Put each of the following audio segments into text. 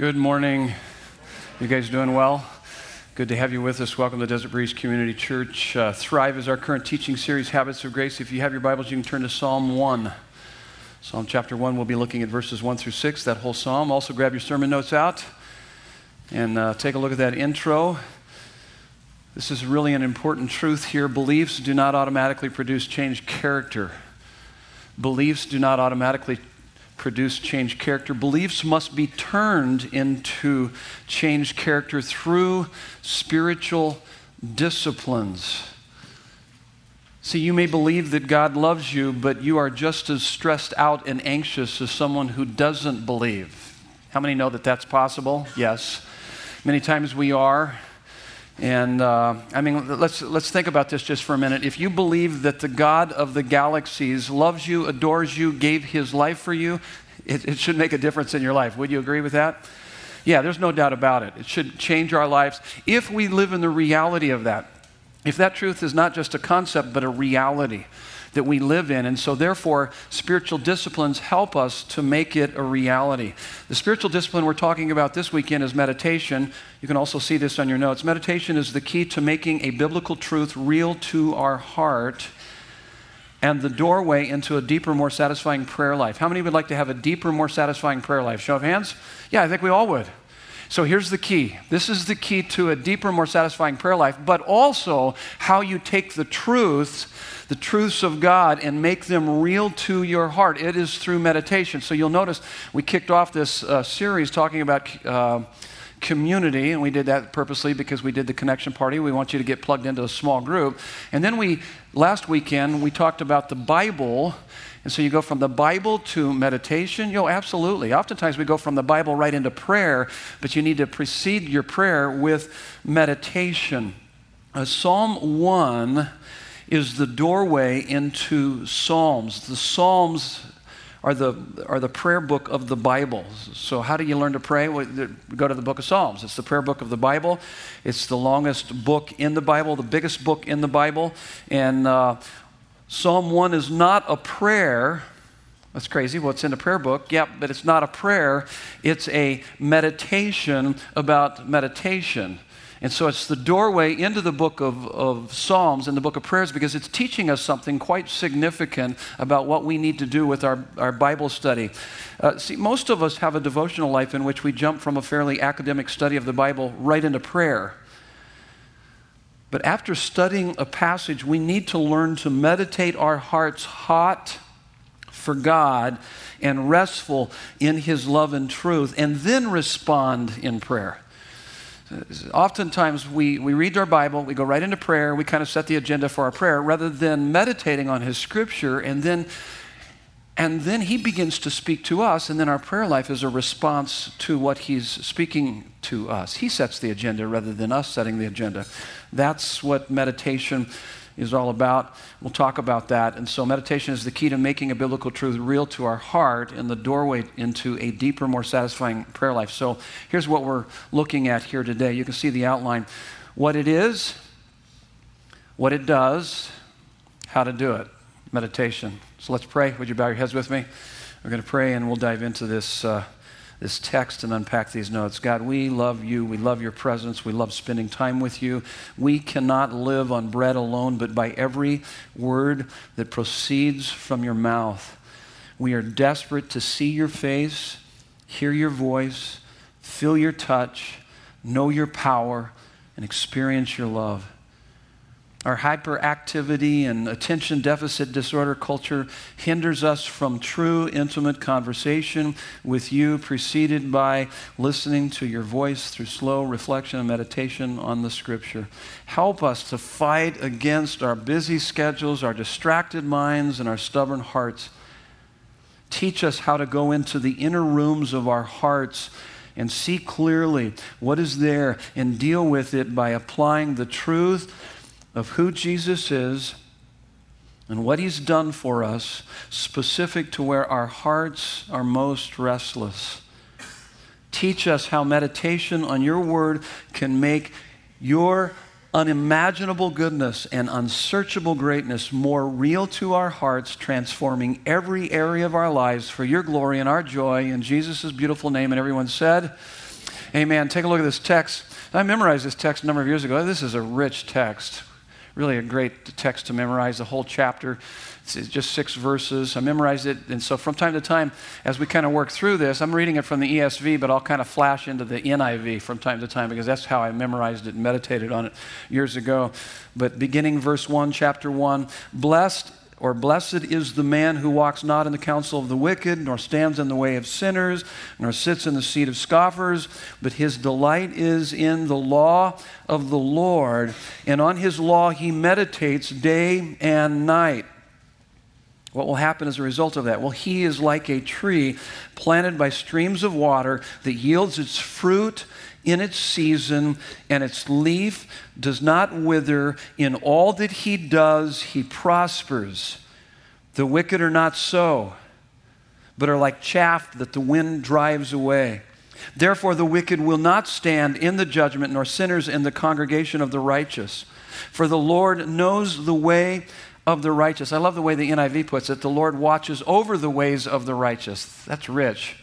Good morning. You guys doing well? Good to have you with us. Welcome to Desert Breeze Community Church. Uh, Thrive is our current teaching series, Habits of Grace. If you have your Bibles, you can turn to Psalm 1. Psalm chapter 1, we'll be looking at verses 1 through 6, that whole psalm. Also, grab your sermon notes out and uh, take a look at that intro. This is really an important truth here. Beliefs do not automatically produce changed character. Beliefs do not automatically produce changed character. Beliefs must be turned into changed character through spiritual disciplines. See, you may believe that God loves you, but you are just as stressed out and anxious as someone who doesn't believe. How many know that that's possible? Yes. Many times we are. And uh, I mean, let's, let's think about this just for a minute. If you believe that the God of the galaxies loves you, adores you, gave his life for you, it, it should make a difference in your life. Would you agree with that? Yeah, there's no doubt about it. It should change our lives if we live in the reality of that. If that truth is not just a concept, but a reality that we live in. And so, therefore, spiritual disciplines help us to make it a reality. The spiritual discipline we're talking about this weekend is meditation. You can also see this on your notes. Meditation is the key to making a biblical truth real to our heart and the doorway into a deeper, more satisfying prayer life. How many would like to have a deeper, more satisfying prayer life? Show of hands? Yeah, I think we all would. So here's the key. This is the key to a deeper, more satisfying prayer life, but also how you take the truths, the truths of God, and make them real to your heart. It is through meditation. So you'll notice we kicked off this uh, series talking about. Uh, community, and we did that purposely because we did the connection party. We want you to get plugged into a small group. And then we, last weekend, we talked about the Bible and so you go from the Bible to meditation? Yo, absolutely. Oftentimes we go from the Bible right into prayer, but you need to precede your prayer with meditation. Uh, Psalm 1 is the doorway into Psalms. The Psalms are the, are the prayer book of the Bible. So, how do you learn to pray? We go to the book of Psalms. It's the prayer book of the Bible. It's the longest book in the Bible, the biggest book in the Bible. And uh, Psalm 1 is not a prayer. That's crazy. Well, it's in the prayer book. Yep, but it's not a prayer. It's a meditation about meditation. And so it's the doorway into the book of, of Psalms and the book of prayers because it's teaching us something quite significant about what we need to do with our, our Bible study. Uh, see, most of us have a devotional life in which we jump from a fairly academic study of the Bible right into prayer. But after studying a passage, we need to learn to meditate our hearts hot for God and restful in His love and truth, and then respond in prayer. Oftentimes, we, we read our Bible, we go right into prayer, we kind of set the agenda for our prayer rather than meditating on His scripture and then and then he begins to speak to us, and then our prayer life is a response to what he's speaking to us. He sets the agenda rather than us setting the agenda. That's what meditation is all about. We'll talk about that. And so, meditation is the key to making a biblical truth real to our heart and the doorway into a deeper, more satisfying prayer life. So, here's what we're looking at here today. You can see the outline what it is, what it does, how to do it. Meditation. So let's pray. Would you bow your heads with me? We're going to pray and we'll dive into this, uh, this text and unpack these notes. God, we love you. We love your presence. We love spending time with you. We cannot live on bread alone, but by every word that proceeds from your mouth. We are desperate to see your face, hear your voice, feel your touch, know your power, and experience your love. Our hyperactivity and attention deficit disorder culture hinders us from true intimate conversation with you, preceded by listening to your voice through slow reflection and meditation on the scripture. Help us to fight against our busy schedules, our distracted minds, and our stubborn hearts. Teach us how to go into the inner rooms of our hearts and see clearly what is there and deal with it by applying the truth of who Jesus is and what he's done for us, specific to where our hearts are most restless. Teach us how meditation on your word can make your unimaginable goodness and unsearchable greatness more real to our hearts, transforming every area of our lives for your glory and our joy. In Jesus' beautiful name. And everyone said, Amen. Take a look at this text. I memorized this text a number of years ago. This is a rich text. Really a great text to memorize, the whole chapter. It's just six verses. I memorized it. And so from time to time, as we kind of work through this, I'm reading it from the ESV, but I'll kind of flash into the NIV from time to time because that's how I memorized it and meditated on it years ago. But beginning verse 1, chapter 1 Blessed or blessed is the man who walks not in the counsel of the wicked, nor stands in the way of sinners, nor sits in the seat of scoffers, but his delight is in the law of the Lord, and on his law he meditates day and night. What will happen as a result of that? Well, he is like a tree planted by streams of water that yields its fruit in its season, and its leaf does not wither. In all that he does, he prospers. The wicked are not so, but are like chaff that the wind drives away. Therefore, the wicked will not stand in the judgment, nor sinners in the congregation of the righteous. For the Lord knows the way of the righteous. I love the way the NIV puts it. The Lord watches over the ways of the righteous. That's rich.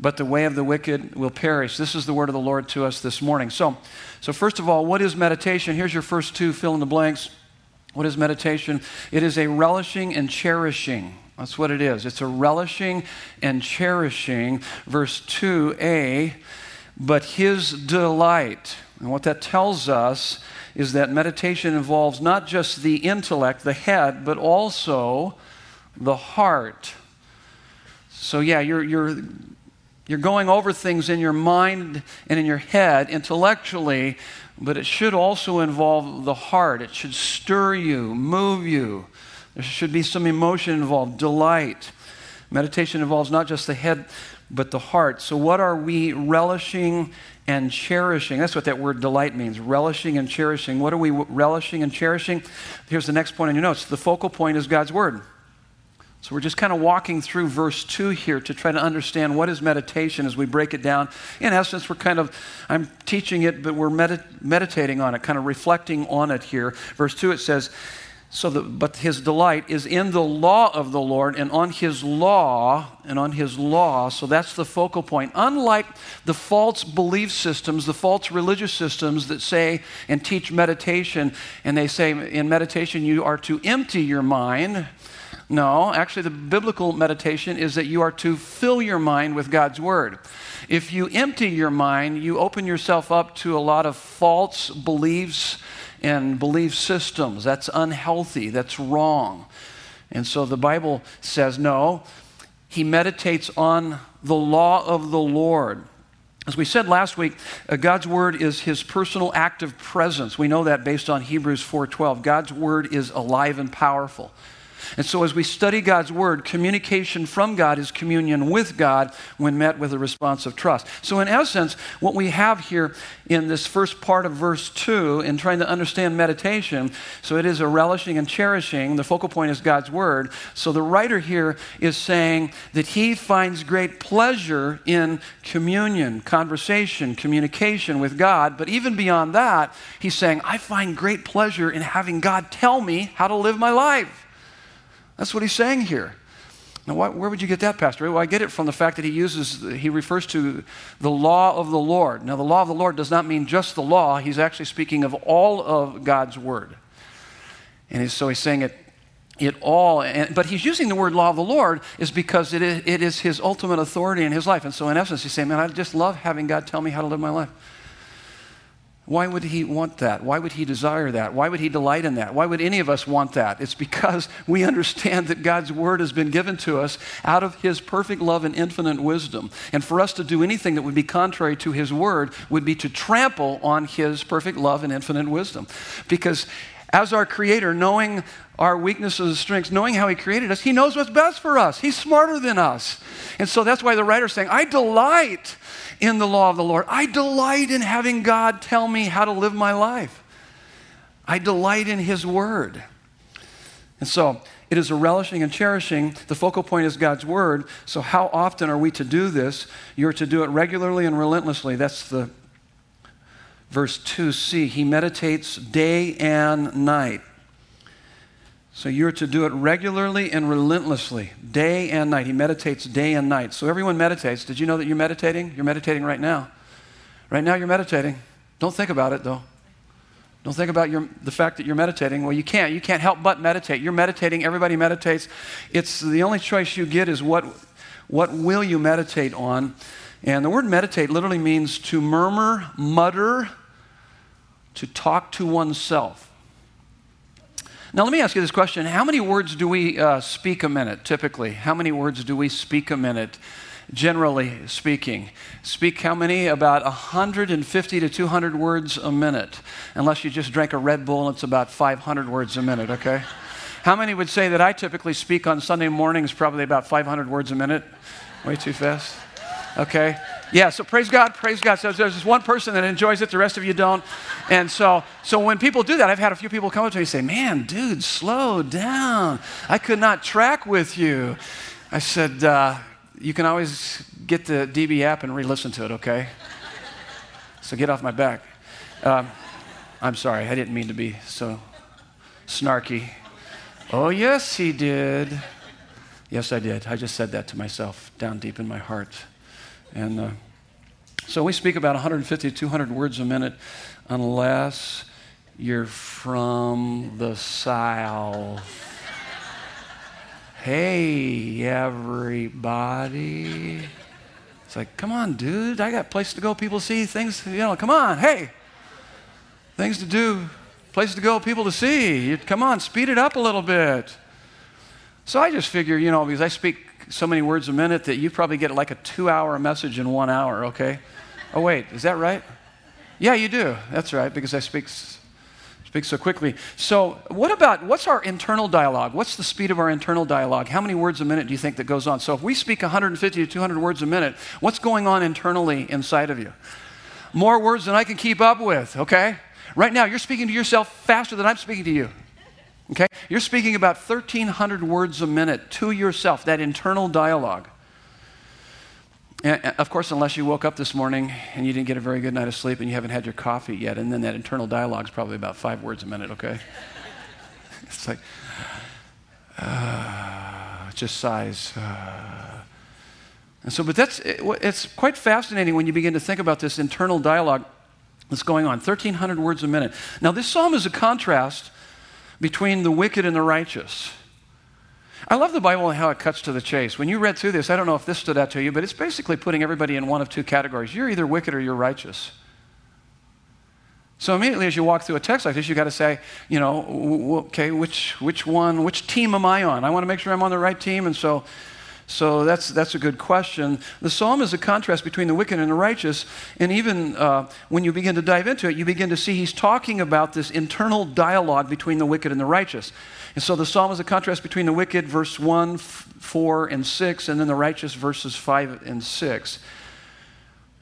But the way of the wicked will perish. This is the word of the Lord to us this morning. So, so first of all, what is meditation? Here's your first two fill in the blanks. What is meditation? It is a relishing and cherishing. That's what it is. It's a relishing and cherishing. Verse 2a, but his delight. And what that tells us is that meditation involves not just the intellect, the head, but also the heart. So, yeah, you're, you're, you're going over things in your mind and in your head intellectually, but it should also involve the heart. It should stir you, move you. There should be some emotion involved, delight. Meditation involves not just the head, but the heart. So, what are we relishing and cherishing. That's what that word delight means relishing and cherishing. What are we relishing and cherishing? Here's the next point in your notes the focal point is God's Word. So we're just kind of walking through verse 2 here to try to understand what is meditation as we break it down. In essence, we're kind of, I'm teaching it, but we're meditating on it, kind of reflecting on it here. Verse 2 it says, so the, but his delight is in the law of the Lord and on his law and on his law. So that's the focal point. Unlike the false belief systems, the false religious systems that say and teach meditation, and they say in meditation you are to empty your mind. No, actually, the biblical meditation is that you are to fill your mind with God's word. If you empty your mind, you open yourself up to a lot of false beliefs and belief systems. That's unhealthy, that's wrong. And so the Bible says, no, he meditates on the law of the Lord. As we said last week, uh, God's word is his personal active presence. We know that based on Hebrews 4:12. God's word is alive and powerful. And so, as we study God's Word, communication from God is communion with God when met with a response of trust. So, in essence, what we have here in this first part of verse 2, in trying to understand meditation, so it is a relishing and cherishing. The focal point is God's Word. So, the writer here is saying that he finds great pleasure in communion, conversation, communication with God. But even beyond that, he's saying, I find great pleasure in having God tell me how to live my life. That's what he's saying here. Now, why, where would you get that, Pastor? Well, I get it from the fact that he uses, he refers to the law of the Lord. Now, the law of the Lord does not mean just the law, he's actually speaking of all of God's word. And so he's saying it, it all, and, but he's using the word law of the Lord is because it is, it is his ultimate authority in his life. And so, in essence, he's saying, Man, I just love having God tell me how to live my life. Why would he want that? Why would he desire that? Why would he delight in that? Why would any of us want that? It's because we understand that God's word has been given to us out of his perfect love and infinite wisdom. And for us to do anything that would be contrary to his word would be to trample on his perfect love and infinite wisdom. Because as our creator, knowing our weaknesses and strengths, knowing how he created us, he knows what's best for us. He's smarter than us. And so that's why the writer's saying, I delight in the law of the Lord. I delight in having God tell me how to live my life. I delight in His Word. And so it is a relishing and cherishing. The focal point is God's Word. So, how often are we to do this? You're to do it regularly and relentlessly. That's the verse 2c. He meditates day and night. So you're to do it regularly and relentlessly, day and night. He meditates day and night. So everyone meditates. Did you know that you're meditating? You're meditating right now. Right now, you're meditating. Don't think about it, though. Don't think about your, the fact that you're meditating. Well, you can't. You can't help but meditate. You're meditating. Everybody meditates. It's the only choice you get is what, what will you meditate on? And the word meditate literally means to murmur, mutter, to talk to oneself. Now, let me ask you this question How many words do we uh, speak a minute typically? How many words do we speak a minute? Generally speaking, speak how many? About 150 to 200 words a minute. Unless you just drank a Red Bull, and it's about 500 words a minute, okay? How many would say that I typically speak on Sunday mornings probably about 500 words a minute? Way too fast? Okay. Yeah, so praise God, praise God. So there's this one person that enjoys it, the rest of you don't. And so, so when people do that, I've had a few people come up to me and say, Man, dude, slow down. I could not track with you. I said, uh, You can always get the DB app and re listen to it, okay? So get off my back. Um, I'm sorry, I didn't mean to be so snarky. Oh, yes, he did. Yes, I did. I just said that to myself down deep in my heart. And uh, so we speak about 150 to 200 words a minute unless you're from the South. hey, everybody. It's like, come on, dude. I got place to go. People to see things, you know, come on. Hey, things to do, place to go, people to see. Come on, speed it up a little bit. So I just figure, you know, because I speak so many words a minute that you probably get like a two hour message in one hour, okay? Oh, wait, is that right? Yeah, you do. That's right, because I speak, speak so quickly. So, what about what's our internal dialogue? What's the speed of our internal dialogue? How many words a minute do you think that goes on? So, if we speak 150 to 200 words a minute, what's going on internally inside of you? More words than I can keep up with, okay? Right now, you're speaking to yourself faster than I'm speaking to you. Okay? You're speaking about 1,300 words a minute to yourself, that internal dialogue. And of course, unless you woke up this morning and you didn't get a very good night of sleep and you haven't had your coffee yet, and then that internal dialogue is probably about five words a minute, okay? it's like, uh, just sighs. Uh. And so, but that's, it, it's quite fascinating when you begin to think about this internal dialogue that's going on 1,300 words a minute. Now, this psalm is a contrast between the wicked and the righteous. I love the Bible and how it cuts to the chase. When you read through this, I don't know if this stood out to you, but it's basically putting everybody in one of two categories. You're either wicked or you're righteous. So immediately as you walk through a text like this, you've got to say, you know, okay, which which one, which team am I on? I want to make sure I'm on the right team, and so so that's, that's a good question. The psalm is a contrast between the wicked and the righteous. And even uh, when you begin to dive into it, you begin to see he's talking about this internal dialogue between the wicked and the righteous. And so the psalm is a contrast between the wicked, verse 1, 4, and 6, and then the righteous, verses 5 and 6.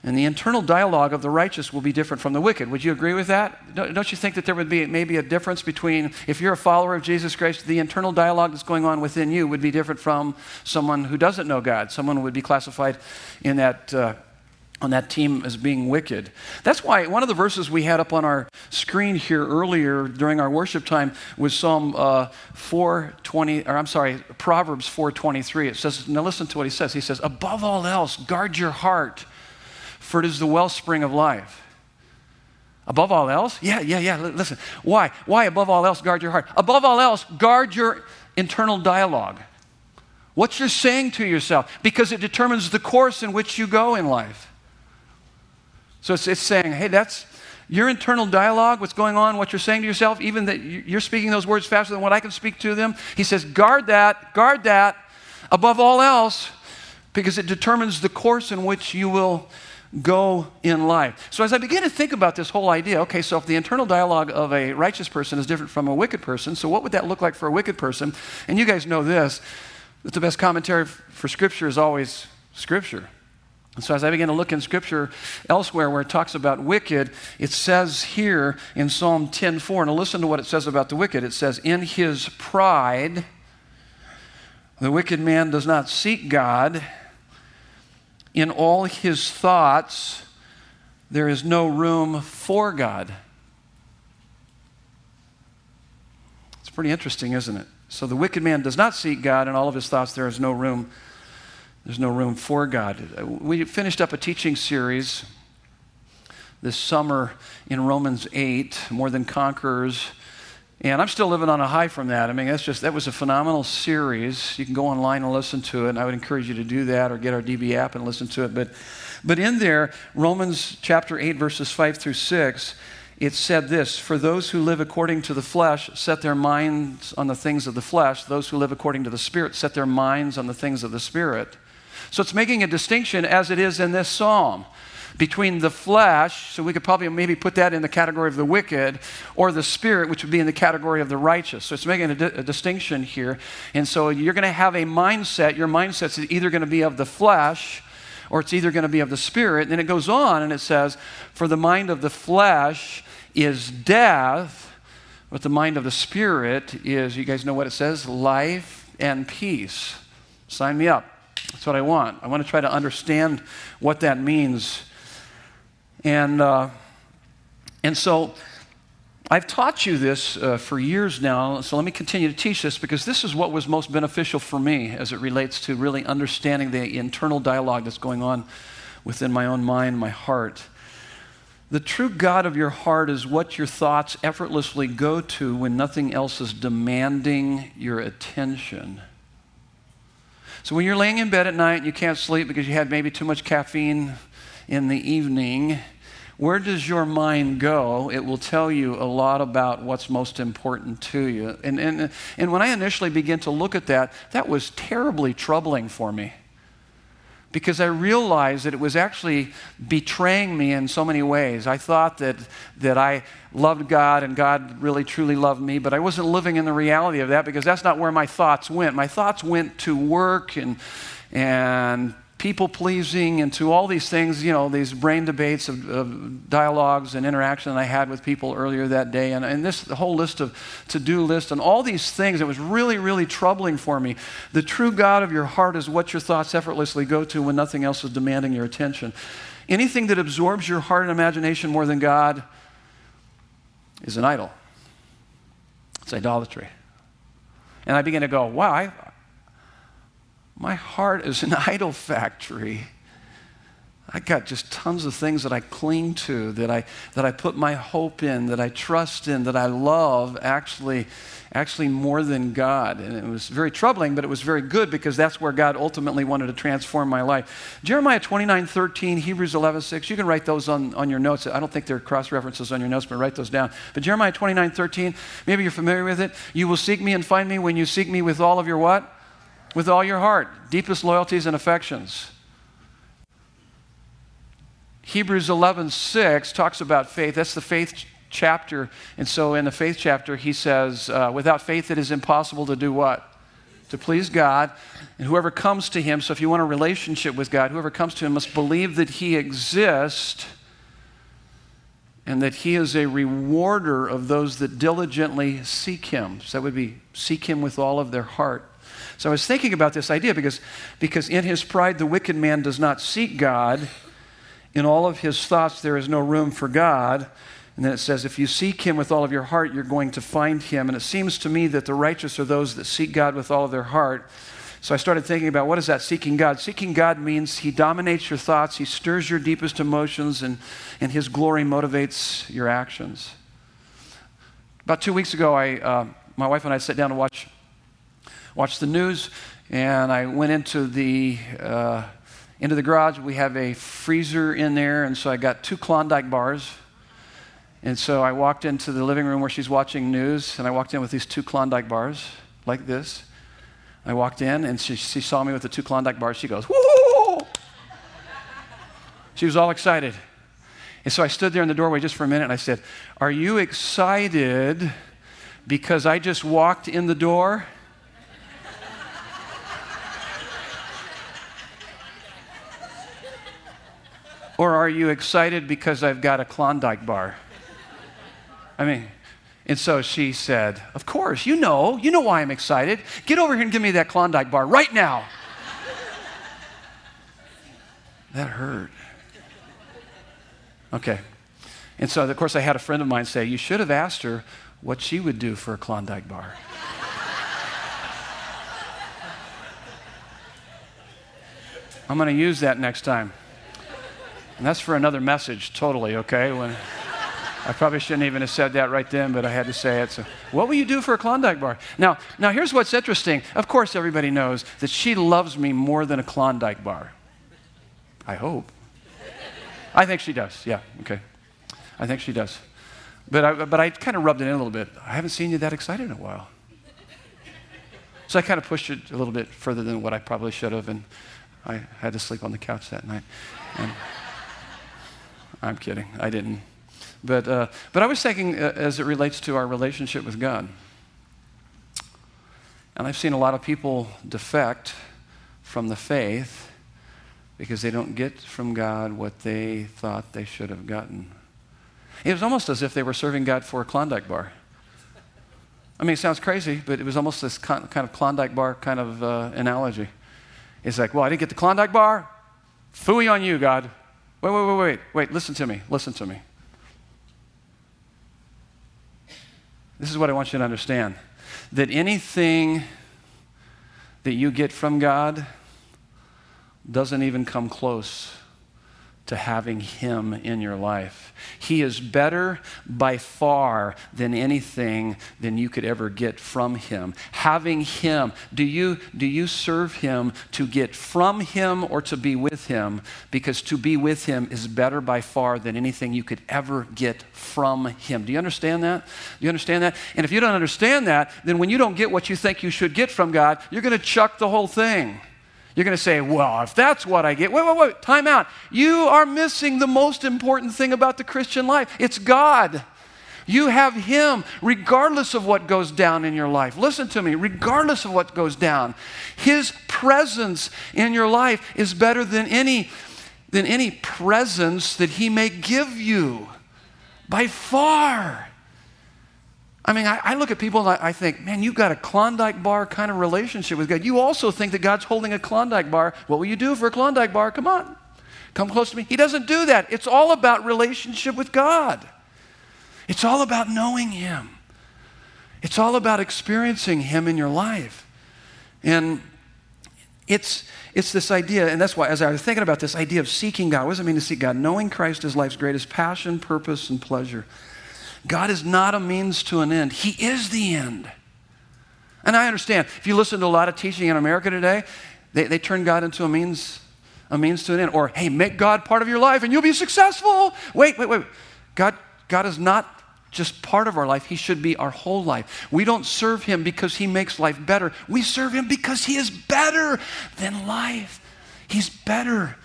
And the internal dialogue of the righteous will be different from the wicked. Would you agree with that? Don't you think that there would be maybe a difference between, if you're a follower of Jesus Christ, the internal dialogue that's going on within you would be different from someone who doesn't know God? Someone would be classified in that. Uh, on that team as being wicked. That's why one of the verses we had up on our screen here earlier during our worship time was Psalm uh, 420, or I'm sorry, Proverbs 423. It says, now listen to what he says. He says, above all else, guard your heart for it is the wellspring of life. Above all else? Yeah, yeah, yeah. Listen. Why? Why, above all else, guard your heart? Above all else, guard your internal dialogue. What you're saying to yourself, because it determines the course in which you go in life. So it's, it's saying, hey, that's your internal dialogue, what's going on, what you're saying to yourself, even that you're speaking those words faster than what I can speak to them. He says, guard that, guard that above all else, because it determines the course in which you will go in life. So, as I begin to think about this whole idea, okay, so if the internal dialogue of a righteous person is different from a wicked person, so what would that look like for a wicked person? And you guys know this that the best commentary for Scripture is always Scripture. So, as I begin to look in Scripture elsewhere where it talks about wicked, it says here in Psalm 10:4, and listen to what it says about the wicked. It says, In his pride, the wicked man does not seek God in all his thoughts, there is no room for God. It's pretty interesting, isn't it? So the wicked man does not seek God, in all of his thoughts, there is no room. There's no room for God. We finished up a teaching series this summer in Romans 8, more than conquerors. And I'm still living on a high from that. I mean, that's just, that was a phenomenal series. You can go online and listen to it, and I would encourage you to do that or get our DB app and listen to it. But, but in there, Romans chapter 8, verses 5 through 6, it said this For those who live according to the flesh set their minds on the things of the flesh, those who live according to the Spirit set their minds on the things of the Spirit. So it's making a distinction, as it is in this psalm between the flesh, so we could probably maybe put that in the category of the wicked, or the spirit, which would be in the category of the righteous. So it's making a, di- a distinction here. And so you're going to have a mindset. Your mindset is either going to be of the flesh or it's either going to be of the spirit. And then it goes on and it says, For the mind of the flesh is death, but the mind of the spirit is, you guys know what it says? Life and peace. Sign me up. That's what I want. I want to try to understand what that means and, uh, and so I've taught you this uh, for years now, so let me continue to teach this because this is what was most beneficial for me as it relates to really understanding the internal dialogue that's going on within my own mind, my heart. The true God of your heart is what your thoughts effortlessly go to when nothing else is demanding your attention. So when you're laying in bed at night and you can't sleep because you had maybe too much caffeine in the evening, where does your mind go? It will tell you a lot about what's most important to you. And, and, and when I initially began to look at that, that was terribly troubling for me because I realized that it was actually betraying me in so many ways. I thought that, that I loved God and God really truly loved me, but I wasn't living in the reality of that because that's not where my thoughts went. My thoughts went to work and, and people pleasing and to all these things, you know, these brain debates of, of, dialogues and interaction I had with people earlier that day, and, and this whole list of to do list and all these things, it was really, really troubling for me. The true God of your heart is what your thoughts effortlessly go to when nothing else is demanding your attention. Anything that absorbs your heart and imagination more than God is an idol, it's idolatry. And I began to go, wow, I, my heart is an idol factory. I got just tons of things that I cling to, that I, that I put my hope in, that I trust in, that I love actually, actually more than God. And it was very troubling, but it was very good because that's where God ultimately wanted to transform my life. Jeremiah 29 13, Hebrews 11 6, you can write those on, on your notes. I don't think they're cross references on your notes, but write those down. But Jeremiah 29 13, maybe you're familiar with it. You will seek me and find me when you seek me with all of your what? With all your heart, deepest loyalties and affections. Hebrews 11:6 talks about faith. That's the faith ch- chapter. And so in the faith chapter, he says, uh, without faith, it is impossible to do what? To please God. And whoever comes to him, so if you want a relationship with God, whoever comes to him must believe that he exists and that he is a rewarder of those that diligently seek him. So that would be seek him with all of their heart. So I was thinking about this idea because, because in his pride, the wicked man does not seek God. In all of his thoughts, there is no room for God. And then it says, if you seek him with all of your heart, you're going to find him. And it seems to me that the righteous are those that seek God with all of their heart. So I started thinking about what is that seeking God? Seeking God means he dominates your thoughts, he stirs your deepest emotions, and, and his glory motivates your actions. About two weeks ago, I, uh, my wife and I sat down to watch watched the news, and I went into the uh, into the garage. We have a freezer in there, and so I got two Klondike bars. And so I walked into the living room where she's watching news, and I walked in with these two Klondike bars, like this. I walked in, and she, she saw me with the two Klondike bars. She goes, "Woo!" She was all excited. And so I stood there in the doorway just for a minute, and I said, "Are you excited because I just walked in the door?" Or are you excited because I've got a Klondike bar? I mean, and so she said, Of course, you know, you know why I'm excited. Get over here and give me that Klondike bar right now. that hurt. Okay. And so, of course, I had a friend of mine say, You should have asked her what she would do for a Klondike bar. I'm going to use that next time. And that's for another message, totally, okay? When I probably shouldn't even have said that right then, but I had to say it. So, what will you do for a Klondike bar? Now, now here's what's interesting. Of course, everybody knows that she loves me more than a Klondike bar. I hope. I think she does. Yeah, okay. I think she does. But I, but I kind of rubbed it in a little bit. I haven't seen you that excited in a while. So I kind of pushed it a little bit further than what I probably should have, and I had to sleep on the couch that night. And I'm kidding. I didn't. But, uh, but I was thinking uh, as it relates to our relationship with God. And I've seen a lot of people defect from the faith because they don't get from God what they thought they should have gotten. It was almost as if they were serving God for a Klondike bar. I mean, it sounds crazy, but it was almost this kind of Klondike bar kind of uh, analogy. It's like, well, I didn't get the Klondike bar. Fooey on you, God. Wait, wait, wait, wait, wait. Listen to me. Listen to me. This is what I want you to understand that anything that you get from God doesn't even come close to having Him in your life. He is better by far than anything than you could ever get from Him. Having Him, do you, do you serve Him to get from Him or to be with Him? Because to be with Him is better by far than anything you could ever get from Him. Do you understand that? Do you understand that? And if you don't understand that, then when you don't get what you think you should get from God, you're going to chuck the whole thing. You're going to say, well, if that's what I get, wait, wait, wait, time out. You are missing the most important thing about the Christian life it's God. You have Him regardless of what goes down in your life. Listen to me, regardless of what goes down, His presence in your life is better than any, than any presence that He may give you by far. I mean, I, I, look at people and I, I, think, man, you've got a Klondike bar kind of relationship with God. You also think that God's holding a Klondike bar. What will you do for a Klondike bar? Come on, come close to me. He doesn't do that. It's all about relationship with God, it's all about knowing Him, it's all about experiencing Him in your life. And it's, it's this idea, and that's why, as I was thinking about this idea of seeking God, what does it mean to seek God? Knowing Christ is life's greatest passion, purpose, and pleasure. God is not a means to an end, He is the end. And I understand, if you listen to a lot of teaching in America today, they, they turn God into a means, a means to an end. Or, hey, make God part of your life and you'll be successful. Wait, wait, wait. God, God is not just part of our life, He should be our whole life. We don't serve Him because He makes life better. We serve Him because He is better than life. He's better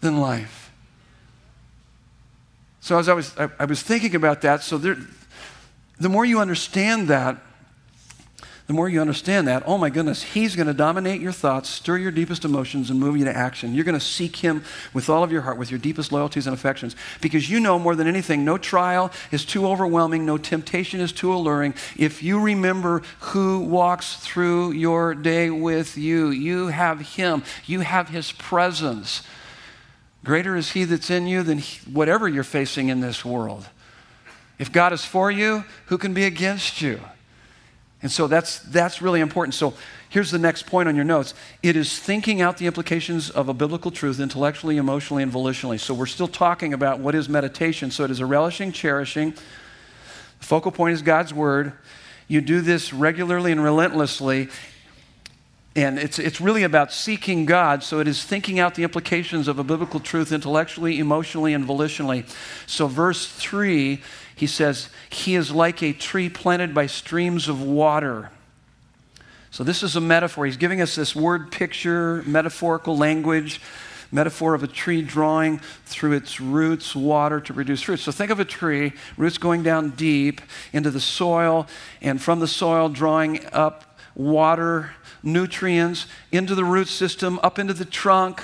than life. So as I was, I, I was thinking about that, so there, the more you understand that, the more you understand that, oh my goodness, He's going to dominate your thoughts, stir your deepest emotions, and move you to action. You're going to seek Him with all of your heart, with your deepest loyalties and affections, because you know more than anything, no trial is too overwhelming, no temptation is too alluring. If you remember who walks through your day with you, you have Him, you have His presence. Greater is He that's in you than whatever you're facing in this world. If God is for you, who can be against you? And so that's, that's really important. So here's the next point on your notes it is thinking out the implications of a biblical truth intellectually, emotionally, and volitionally. So we're still talking about what is meditation. So it is a relishing, cherishing. The focal point is God's Word. You do this regularly and relentlessly, and it's, it's really about seeking God. So it is thinking out the implications of a biblical truth intellectually, emotionally, and volitionally. So, verse 3, he says, He is like a tree planted by streams of water. So, this is a metaphor. He's giving us this word picture, metaphorical language, metaphor of a tree drawing through its roots water to produce fruit. So, think of a tree, roots going down deep into the soil, and from the soil drawing up water nutrients into the root system, up into the trunk,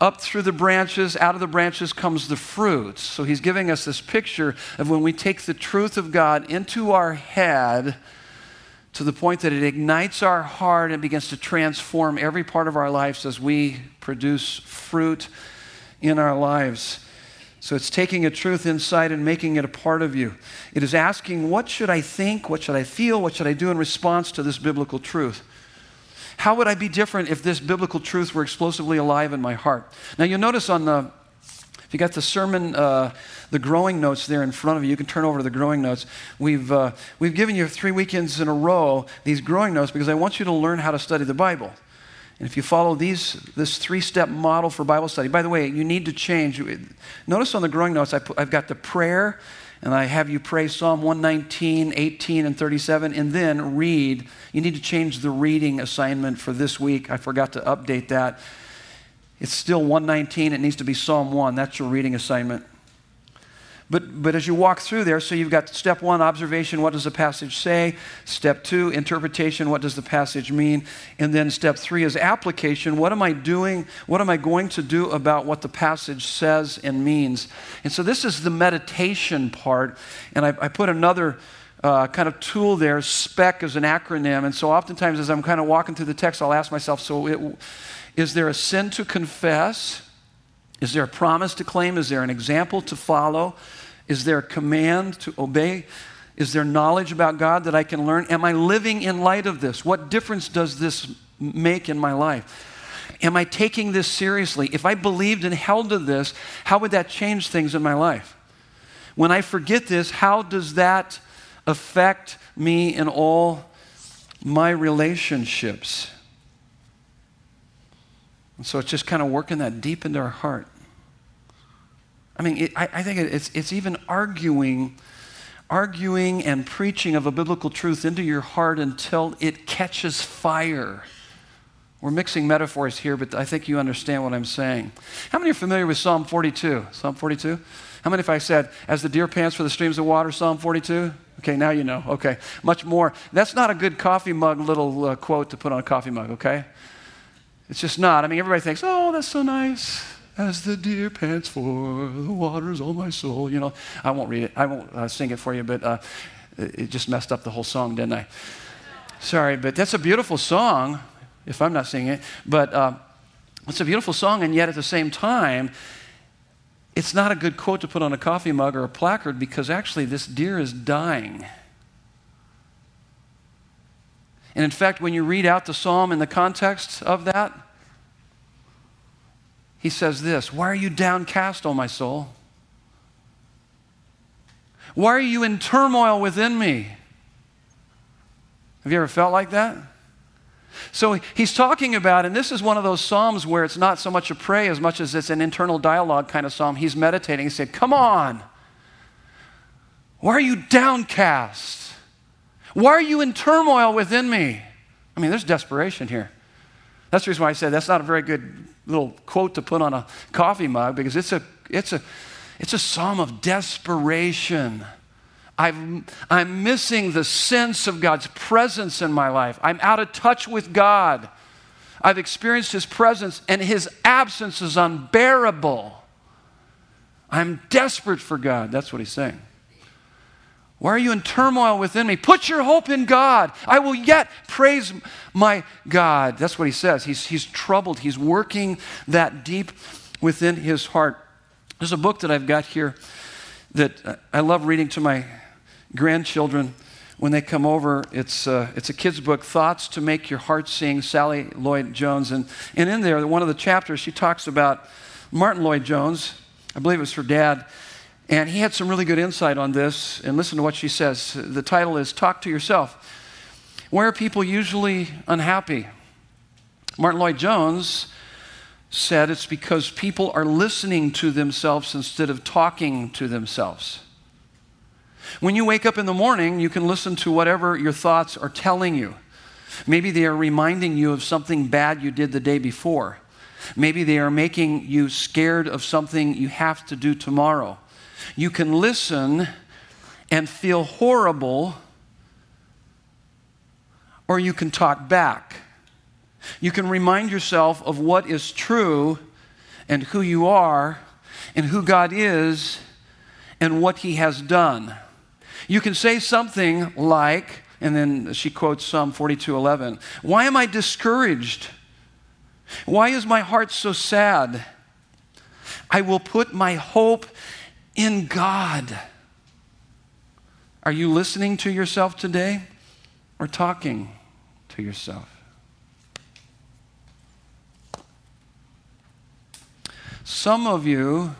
up through the branches. Out of the branches comes the fruits. So he's giving us this picture of when we take the truth of God into our head to the point that it ignites our heart and begins to transform every part of our lives as we produce fruit in our lives. So it's taking a truth inside and making it a part of you. It is asking, what should I think? What should I feel? What should I do in response to this biblical truth? How would I be different if this biblical truth were explosively alive in my heart? Now, you'll notice on the If you got the sermon, uh, the growing notes there in front of you, you can turn over to the growing notes. We've, uh, we've given you three weekends in a row these growing notes because I want you to learn how to study the Bible. And if you follow these, this three step model for Bible study, by the way, you need to change. Notice on the growing notes, I I've got the prayer, and I have you pray Psalm 119, 18, and 37, and then read. You need to change the reading assignment for this week. I forgot to update that. It's still 119. It needs to be Psalm 1. That's your reading assignment. But, but as you walk through there, so you've got step one, observation, what does the passage say? Step two, interpretation, what does the passage mean? And then step three is application, what am I doing? What am I going to do about what the passage says and means? And so this is the meditation part. And I, I put another uh, kind of tool there, SPEC is an acronym. And so oftentimes as I'm kind of walking through the text, I'll ask myself, so it, is there a sin to confess? Is there a promise to claim? Is there an example to follow? Is there a command to obey? Is there knowledge about God that I can learn? Am I living in light of this? What difference does this make in my life? Am I taking this seriously? If I believed and held to this, how would that change things in my life? When I forget this, how does that affect me in all my relationships? And so it's just kind of working that deep into our heart. I mean, it, I, I, think it's, it's even arguing, arguing and preaching of a biblical truth into your heart until it catches fire. We're mixing metaphors here, but I think you understand what I'm saying. How many are familiar with Psalm 42? Psalm 42? How many if I said, as the deer pants for the streams of water, Psalm 42? Okay, now you know. Okay, much more. That's not a good coffee mug little uh, quote to put on a coffee mug, okay? It's just not. I mean, everybody thinks, oh, that's so nice. As the deer pants for the waters on my soul. You know, I won't read it. I won't uh, sing it for you, but uh, it just messed up the whole song, didn't I? Sorry, but that's a beautiful song, if I'm not singing it. But uh, it's a beautiful song, and yet at the same time, it's not a good quote to put on a coffee mug or a placard because actually this deer is dying. And in fact, when you read out the psalm in the context of that, he says this Why are you downcast, O my soul? Why are you in turmoil within me? Have you ever felt like that? So he's talking about, and this is one of those psalms where it's not so much a pray as much as it's an internal dialogue kind of psalm. He's meditating. He said, Come on. Why are you downcast? Why are you in turmoil within me? I mean, there's desperation here. That's the reason why I said that's not a very good little quote to put on a coffee mug because it's a, it's a, it's a psalm of desperation. I'm, I'm missing the sense of God's presence in my life. I'm out of touch with God. I've experienced His presence, and His absence is unbearable. I'm desperate for God. That's what He's saying. Why are you in turmoil within me? Put your hope in God. I will yet praise my God. That's what he says. He's, he's troubled. He's working that deep within his heart. There's a book that I've got here that I love reading to my grandchildren when they come over. It's, uh, it's a kid's book, Thoughts to Make Your Heart Sing, Sally Lloyd Jones. And, and in there, one of the chapters, she talks about Martyn Lloyd-Jones. I believe it was her dad and he had some really good insight on this. And listen to what she says. The title is Talk to Yourself. Where are people usually unhappy? Martyn Lloyd-Jones said it's because people are listening to themselves instead of talking to themselves. When you wake up in the morning, you can listen to whatever your thoughts are telling you. Maybe they are reminding you of something bad you did the day before. Maybe they are making you scared of something you have to do tomorrow. You can listen and feel horrible, or you can talk back. You can remind yourself of what is true and who you are and who God is and what He has done. You can say something like, and then she quotes Psalm 42 11, Why am I discouraged? Why is my heart so sad? I will put my hope in God. Are you listening to yourself today or talking to yourself? Some of you,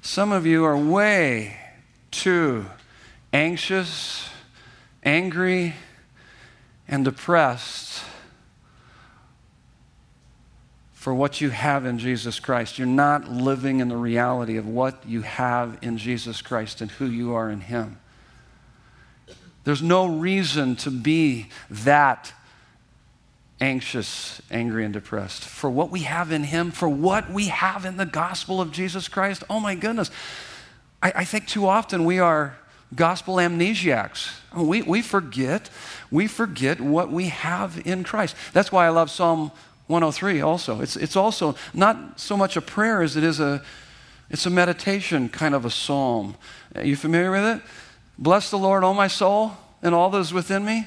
some of you are way too anxious, angry, and depressed for what you have in Jesus Christ. You're not living in the reality of what you have in Jesus Christ and who you are in Him. There's no reason to be that anxious, angry, and depressed. For what we have in Him, for what we have in the gospel of Jesus Christ, oh my goodness. I, I think too often we are gospel amnesiacs. We, we forget, we forget what we have in Christ. That's why I love Psalm 103 also. It's, it's also not so much a prayer as it is a, it's a meditation kind of a psalm. Are you familiar with it? Bless the Lord, O my soul, and all is within me.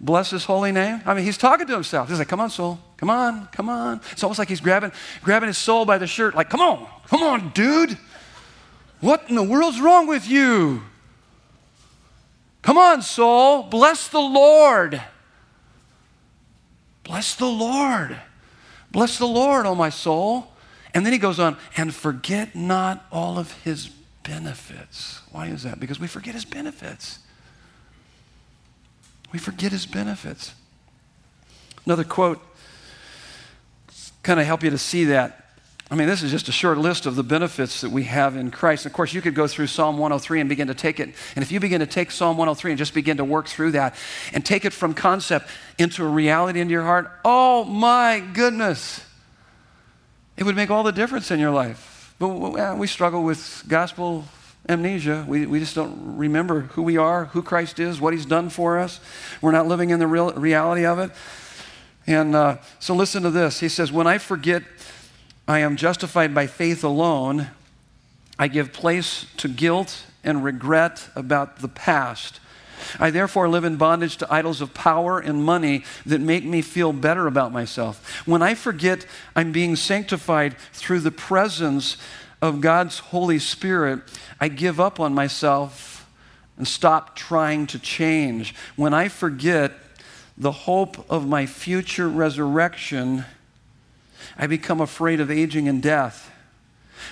Bless his holy name. I mean, he's talking to himself. He's like, come on, soul. Come on, come on. It's almost like he's grabbing, grabbing his soul by the shirt, like, come on, come on, dude. What in the world's wrong with you? Come on, soul. Bless the Lord. Bless the Lord. Bless the Lord, oh my soul. And then he goes on, and forget not all of his benefits. Why is that? Because we forget his benefits. We forget his benefits. Another quote, kind of help you to see that. I mean, this is just a short list of the benefits that we have in Christ. Of course, you could go through Psalm 103 and begin to take it. And if you begin to take Psalm 103 and just begin to work through that and take it from concept into a reality into your heart, oh my goodness, it would make all the difference in your life. But we struggle with gospel amnesia. We, we just don't remember who we are, who Christ is, what He's done for us. We're not living in the real reality of it. And uh, so listen to this. He says, When I forget I am justified by faith alone, I give place to guilt and regret about the past. I therefore live in bondage to idols of power and money that make me feel better about myself. When I forget I'm being sanctified through the presence of God's Holy Spirit, I give up on myself and stop trying to change. When I forget the hope of my future resurrection, I become afraid of aging and death.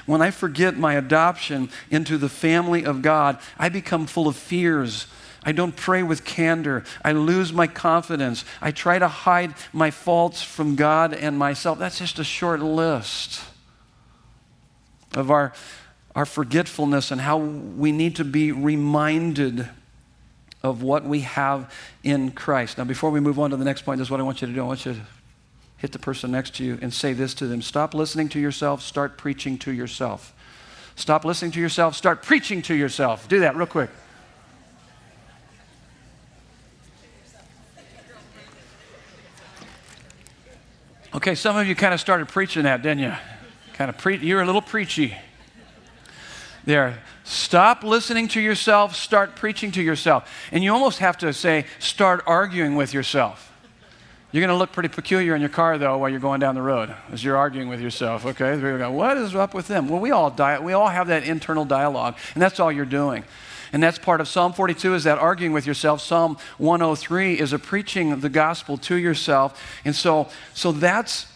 When I forget my adoption into the family of God, I become full of fears. I don't pray with candor. I lose my confidence. I try to hide my faults from God and myself. That's just a short list of our, our forgetfulness and how we need to be reminded of what we have in Christ. Now, before we move on to the next point, this is what I want you to do. I want you to hit the person next to you and say this to them Stop listening to yourself, start preaching to yourself. Stop listening to yourself, start preaching to yourself. Do that real quick. Okay, some of you kind of started preaching that, didn't you? Kind of pre- you're a little preachy. There. Stop listening to yourself, start preaching to yourself. And you almost have to say, start arguing with yourself. You're going to look pretty peculiar in your car, though, while you're going down the road as you're arguing with yourself. Okay, go, what is up with them? Well, we all di- we all have that internal dialogue, and that's all you're doing. And that's part of Psalm 42 is that arguing with yourself. Psalm 103 is a preaching the gospel to yourself. And so, so that's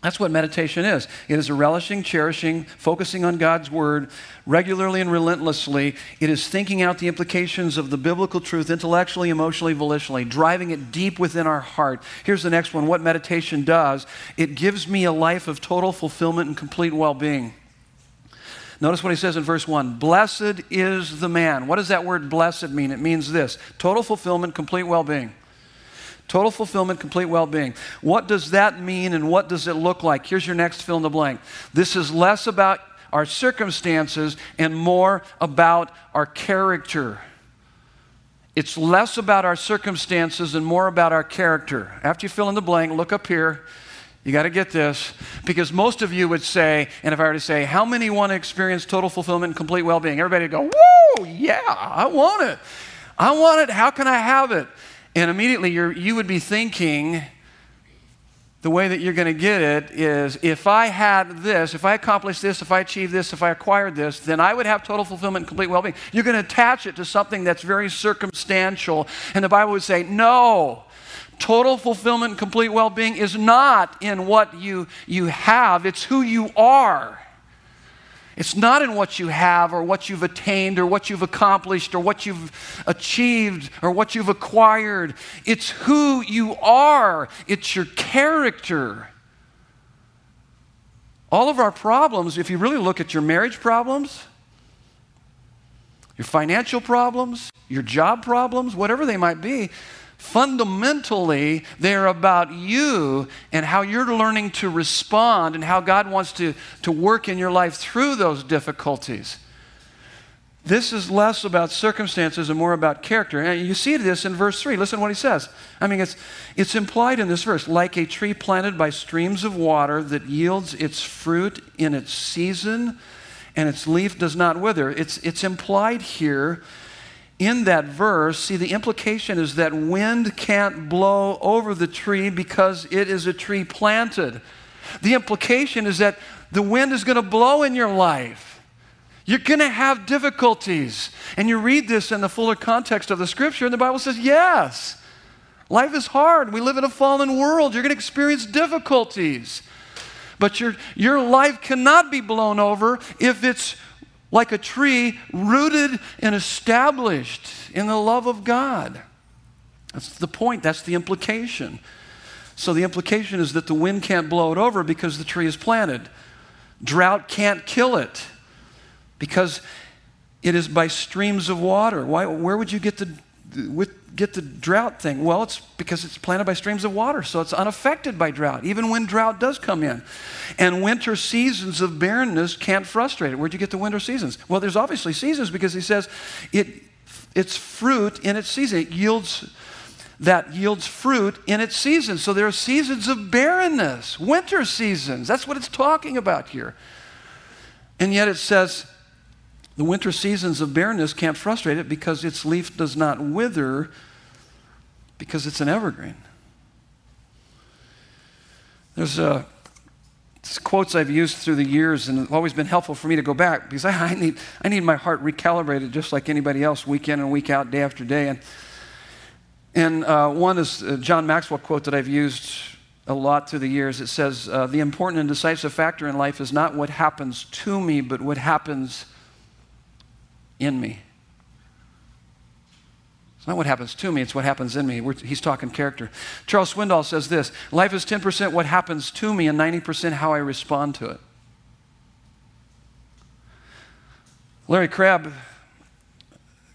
that's what meditation is. It is a relishing, cherishing, focusing on God's word regularly and relentlessly. It is thinking out the implications of the biblical truth intellectually, emotionally, volitionally, driving it deep within our heart. Here's the next one what meditation does it gives me a life of total fulfillment and complete well being. Notice what he says in verse 1 Blessed is the man. What does that word blessed mean? It means this total fulfillment, complete well being. Total fulfillment, complete well being. What does that mean and what does it look like? Here's your next fill in the blank. This is less about our circumstances and more about our character. It's less about our circumstances and more about our character. After you fill in the blank, look up here. You got to get this because most of you would say, and if I were to say, how many want to experience total fulfillment and complete well being? Everybody would go, whoa, yeah, I want it. I want it. How can I have it? And immediately you would be thinking, the way that you're going to get it is if I had this, if I accomplished this, if I achieved this, if I acquired this, then I would have total fulfillment and complete well being. You're going to attach it to something that's very circumstantial. And the Bible would say, no. Total fulfillment and complete well being is not in what you, you have, it's who you are. It's not in what you have or what you've attained or what you've accomplished or what you've achieved or what you've acquired. It's who you are, it's your character. All of our problems, if you really look at your marriage problems, your financial problems, your job problems, whatever they might be, fundamentally, they're about you and how you're learning to respond and how God wants to, to work in your life through those difficulties. This is less about circumstances and more about character. And you see this in verse 3. Listen to what he says. I mean, it's, it's implied in this verse like a tree planted by streams of water that yields its fruit in its season and its leaf does not wither. It's, it's implied here in that verse, see, the implication is that wind can't blow over the tree because it is a tree planted. The implication is that the wind is going to blow in your life. You're going to have difficulties. And you read this in the fuller context of the scripture, and the Bible says, yes, life is hard. We live in a fallen world. You're going to experience difficulties. But your, your life cannot be blown over if it's like a tree rooted and established in the love of God. That's the point, that's the implication. So the implication is that the wind can't blow it over because the tree is planted. Drought can't kill it because it is by streams of water. Why, where would you get the, get the drought thing? Well, it's because it's planted by streams of water, so it's unaffected by drought, even when drought does come in. And winter seasons of barrenness can't frustrate it. Where'd you get the winter seasons? Well, there's obviously seasons because he says it, it's fruit in its season. It yields that yields fruit in its season. So there are seasons of barrenness, winter seasons. That's what it's talking about here. And yet it says the winter seasons of barrenness can't frustrate it because its leaf does not wither because it's an evergreen. There's uh, quotes I've used through the years, and it's always been helpful for me to go back because I, I, need, I need my heart recalibrated just like anybody else, week in and week out, day after day. And, and uh, one is a John Maxwell quote that I've used a lot through the years. It says, uh, The important and decisive factor in life is not what happens to me, but what happens in me It's not what happens to me, it's what happens in me. We're, he's talking character. Charles Swindoll says this Life is 10% what happens to me and 90% how I respond to it. Larry Crabb,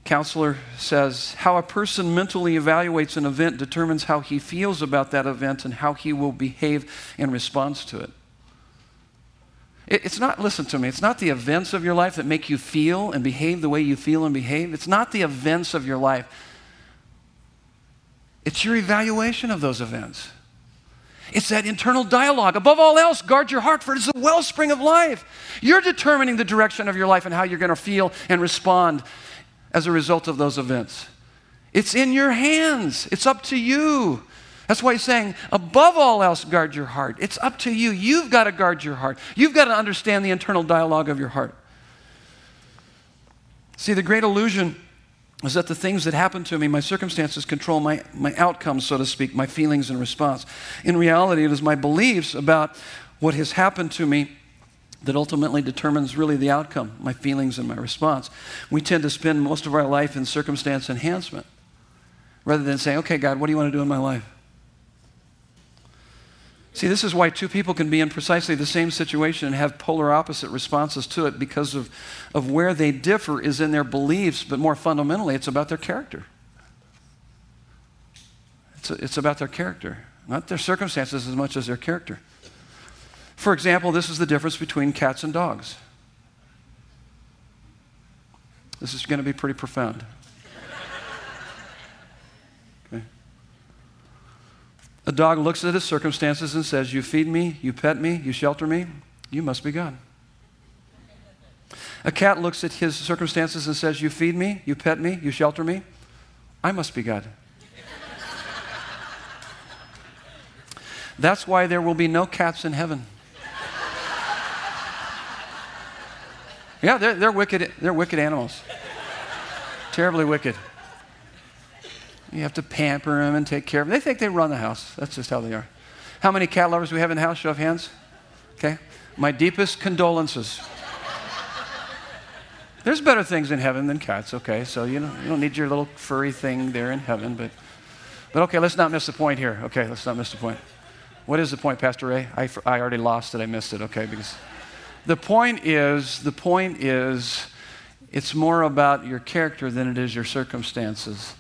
counselor, says how a person mentally evaluates an event determines how he feels about that event and how he will behave in response to it. It's not, listen to me, it's not the events of your life that make you feel and behave the way you feel and behave. It's not the events of your life it's your evaluation of those events. It's that internal dialogue. Above all else, guard your heart, for it is the wellspring of life. You're determining the direction of your life and how you're going to feel and respond as a result of those events. It's in your hands, it's up to you. That's why he's saying, above all else, guard your heart. It's up to you. You've got to guard your heart. You've got to understand the internal dialogue of your heart. See, the great illusion is that the things that happen to me, my circumstances, control my, my outcomes, so to speak, my feelings and response. In reality, it is my beliefs about what has happened to me that ultimately determines really the outcome, my feelings and my response. We tend to spend most of our life in circumstance enhancement rather than saying, okay, God, what do you want to do in my life? See, this is why two people can be in precisely the same situation and have polar opposite responses to it because of, of where they differ is in their beliefs, but more fundamentally, it's about their character. It's, a, it's about their character, not their circumstances as much as their character. For example, this is the difference between cats and dogs. This is going to be pretty profound. A dog looks at his circumstances and says, You feed me, you pet me, you shelter me, you must be God. A cat looks at his circumstances and says, You feed me, you pet me, you shelter me, I must be God. That's why there will be no cats in heaven. Yeah, they're, they're wicked. They're wicked animals. Terribly wicked. You have to pamper them and take care of them. They think they run the house. That's just how they are. How many cat lovers do we have in the house? Show of hands. Okay. My deepest condolences. There's better things in heaven than cats, okay? So you, know, you don't need your little furry thing there in heaven, but, but okay, let's not miss the point here. Okay, let's not miss the point. What is the point, Pastor Ray? I, I already lost it. I missed it. Okay, because the point is, the point is, it's more about your character than it is your circumstances.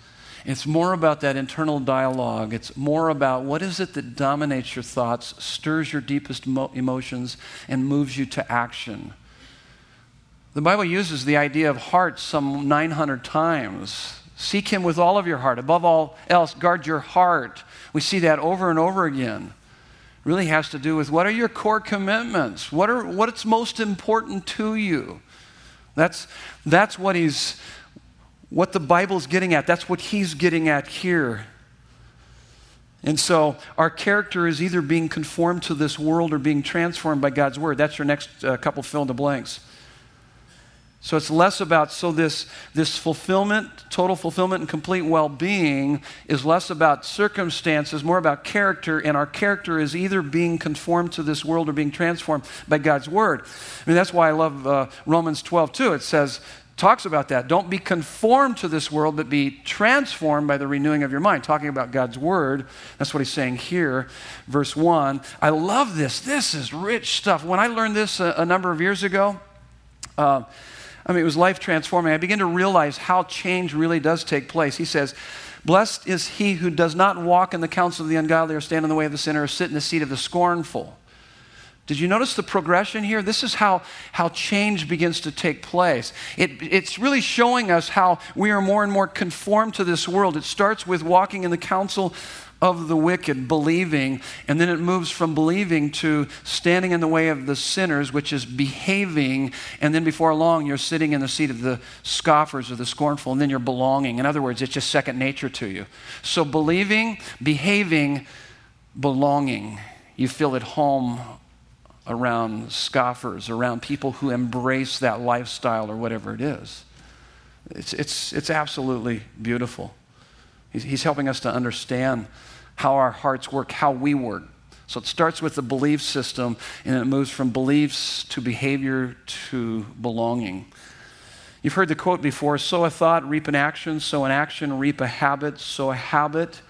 It's more about that internal dialogue. It's more about what is it that dominates your thoughts, stirs your deepest mo- emotions, and moves you to action. The Bible uses the idea of heart some 900 times. Seek Him with all of your heart. Above all else, guard your heart. We see that over and over again. It really has to do with what are your core commitments? What are what's most important to you? That's, that's what he's what the Bible's getting at. That's what he's getting at here. And so our character is either being conformed to this world or being transformed by God's word. That's your next uh, couple fill in the blanks. So it's less about, so this, this fulfillment, total fulfillment and complete well being is less about circumstances, more about character, and our character is either being conformed to this world or being transformed by God's word. I mean, that's why I love uh, Romans 12 too. It says, talks about that. Don't be conformed to this world, but be transformed by the renewing of your mind. Talking about God's word. That's what he's saying here. Verse 1. I love this. This is rich stuff. When I learned this a, a number of years ago, uh, I mean, it was life transforming. I began to realize how change really does take place. He says, Blessed is he who does not walk in the counsel of the ungodly, or stand in the way of the sinner, or sit in the seat of the scornful. Did you notice the progression here? This is how, how change begins to take place. It, it's really showing us how we are more and more conformed to this world. It starts with walking in the counsel of the wicked, believing, and then it moves from believing to standing in the way of the sinners, which is behaving, and then before long you're sitting in the seat of the scoffers or the scornful, and then you're belonging. In other words, it's just second nature to you. So believing, behaving, belonging. You feel at home around scoffers, around people who embrace that lifestyle or whatever it is. It's, it's, it's absolutely beautiful. He's, he's helping us to understand how our hearts work, how we work. So it starts with the belief system and it moves from beliefs to behavior to belonging. You've heard the quote before sow a thought, reap an action, sow an action, reap a habit, sow a habit,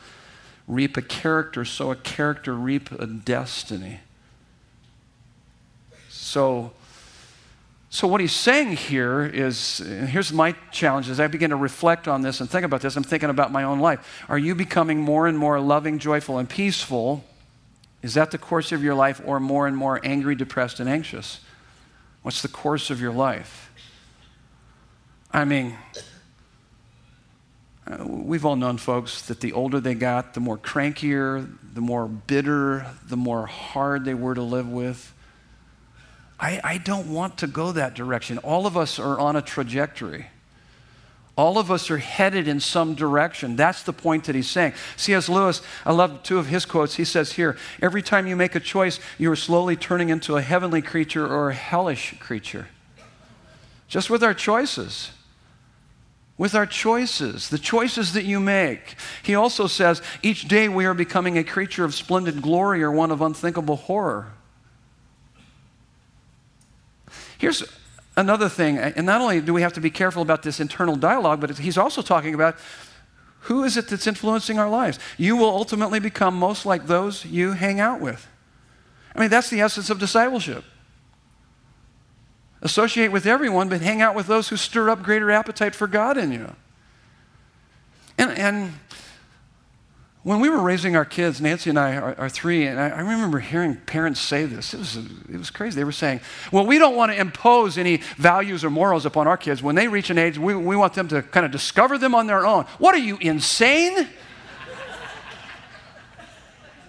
reap a character, sow a character, reap a destiny. So, so what he's saying here is here's my challenge as I begin to reflect on this and think about this, I'm thinking about my own life. Are you becoming more and more loving, joyful, and peaceful? Is that the course of your life, or more and more angry, depressed, and anxious? What's the course of your life? I mean, uh, we've all known folks that the older they got, the more crankier, the more bitter, the more hard they were to live with. I, I don't want to go that direction. All of us are on a trajectory. All of us are headed in some direction. That's the point that he's saying. C.S. Lewis, I love two of his quotes. He says here every time you make a choice, you are slowly turning into a heavenly creature or a hellish creature. Just with our choices. With our choices, the choices that you make. He also says each day we are becoming a creature of splendid glory or one of unthinkable horror. Here's another thing, and not only do we have to be careful about this internal dialogue, but he's also talking about who is it that's influencing our lives? You will ultimately become most like those you hang out with. I mean, that's the essence of discipleship. Associate with everyone, but hang out with those who stir up greater appetite for God in you. And, and when we were raising our kids, Nancy and I are, are three, and I, I, remember hearing parents say this. It was, it was crazy. They were saying, Well, we don't want to impose any values or morals upon our kids. When they reach an age, we, we want them to kind of discover them on their own. What are you, insane?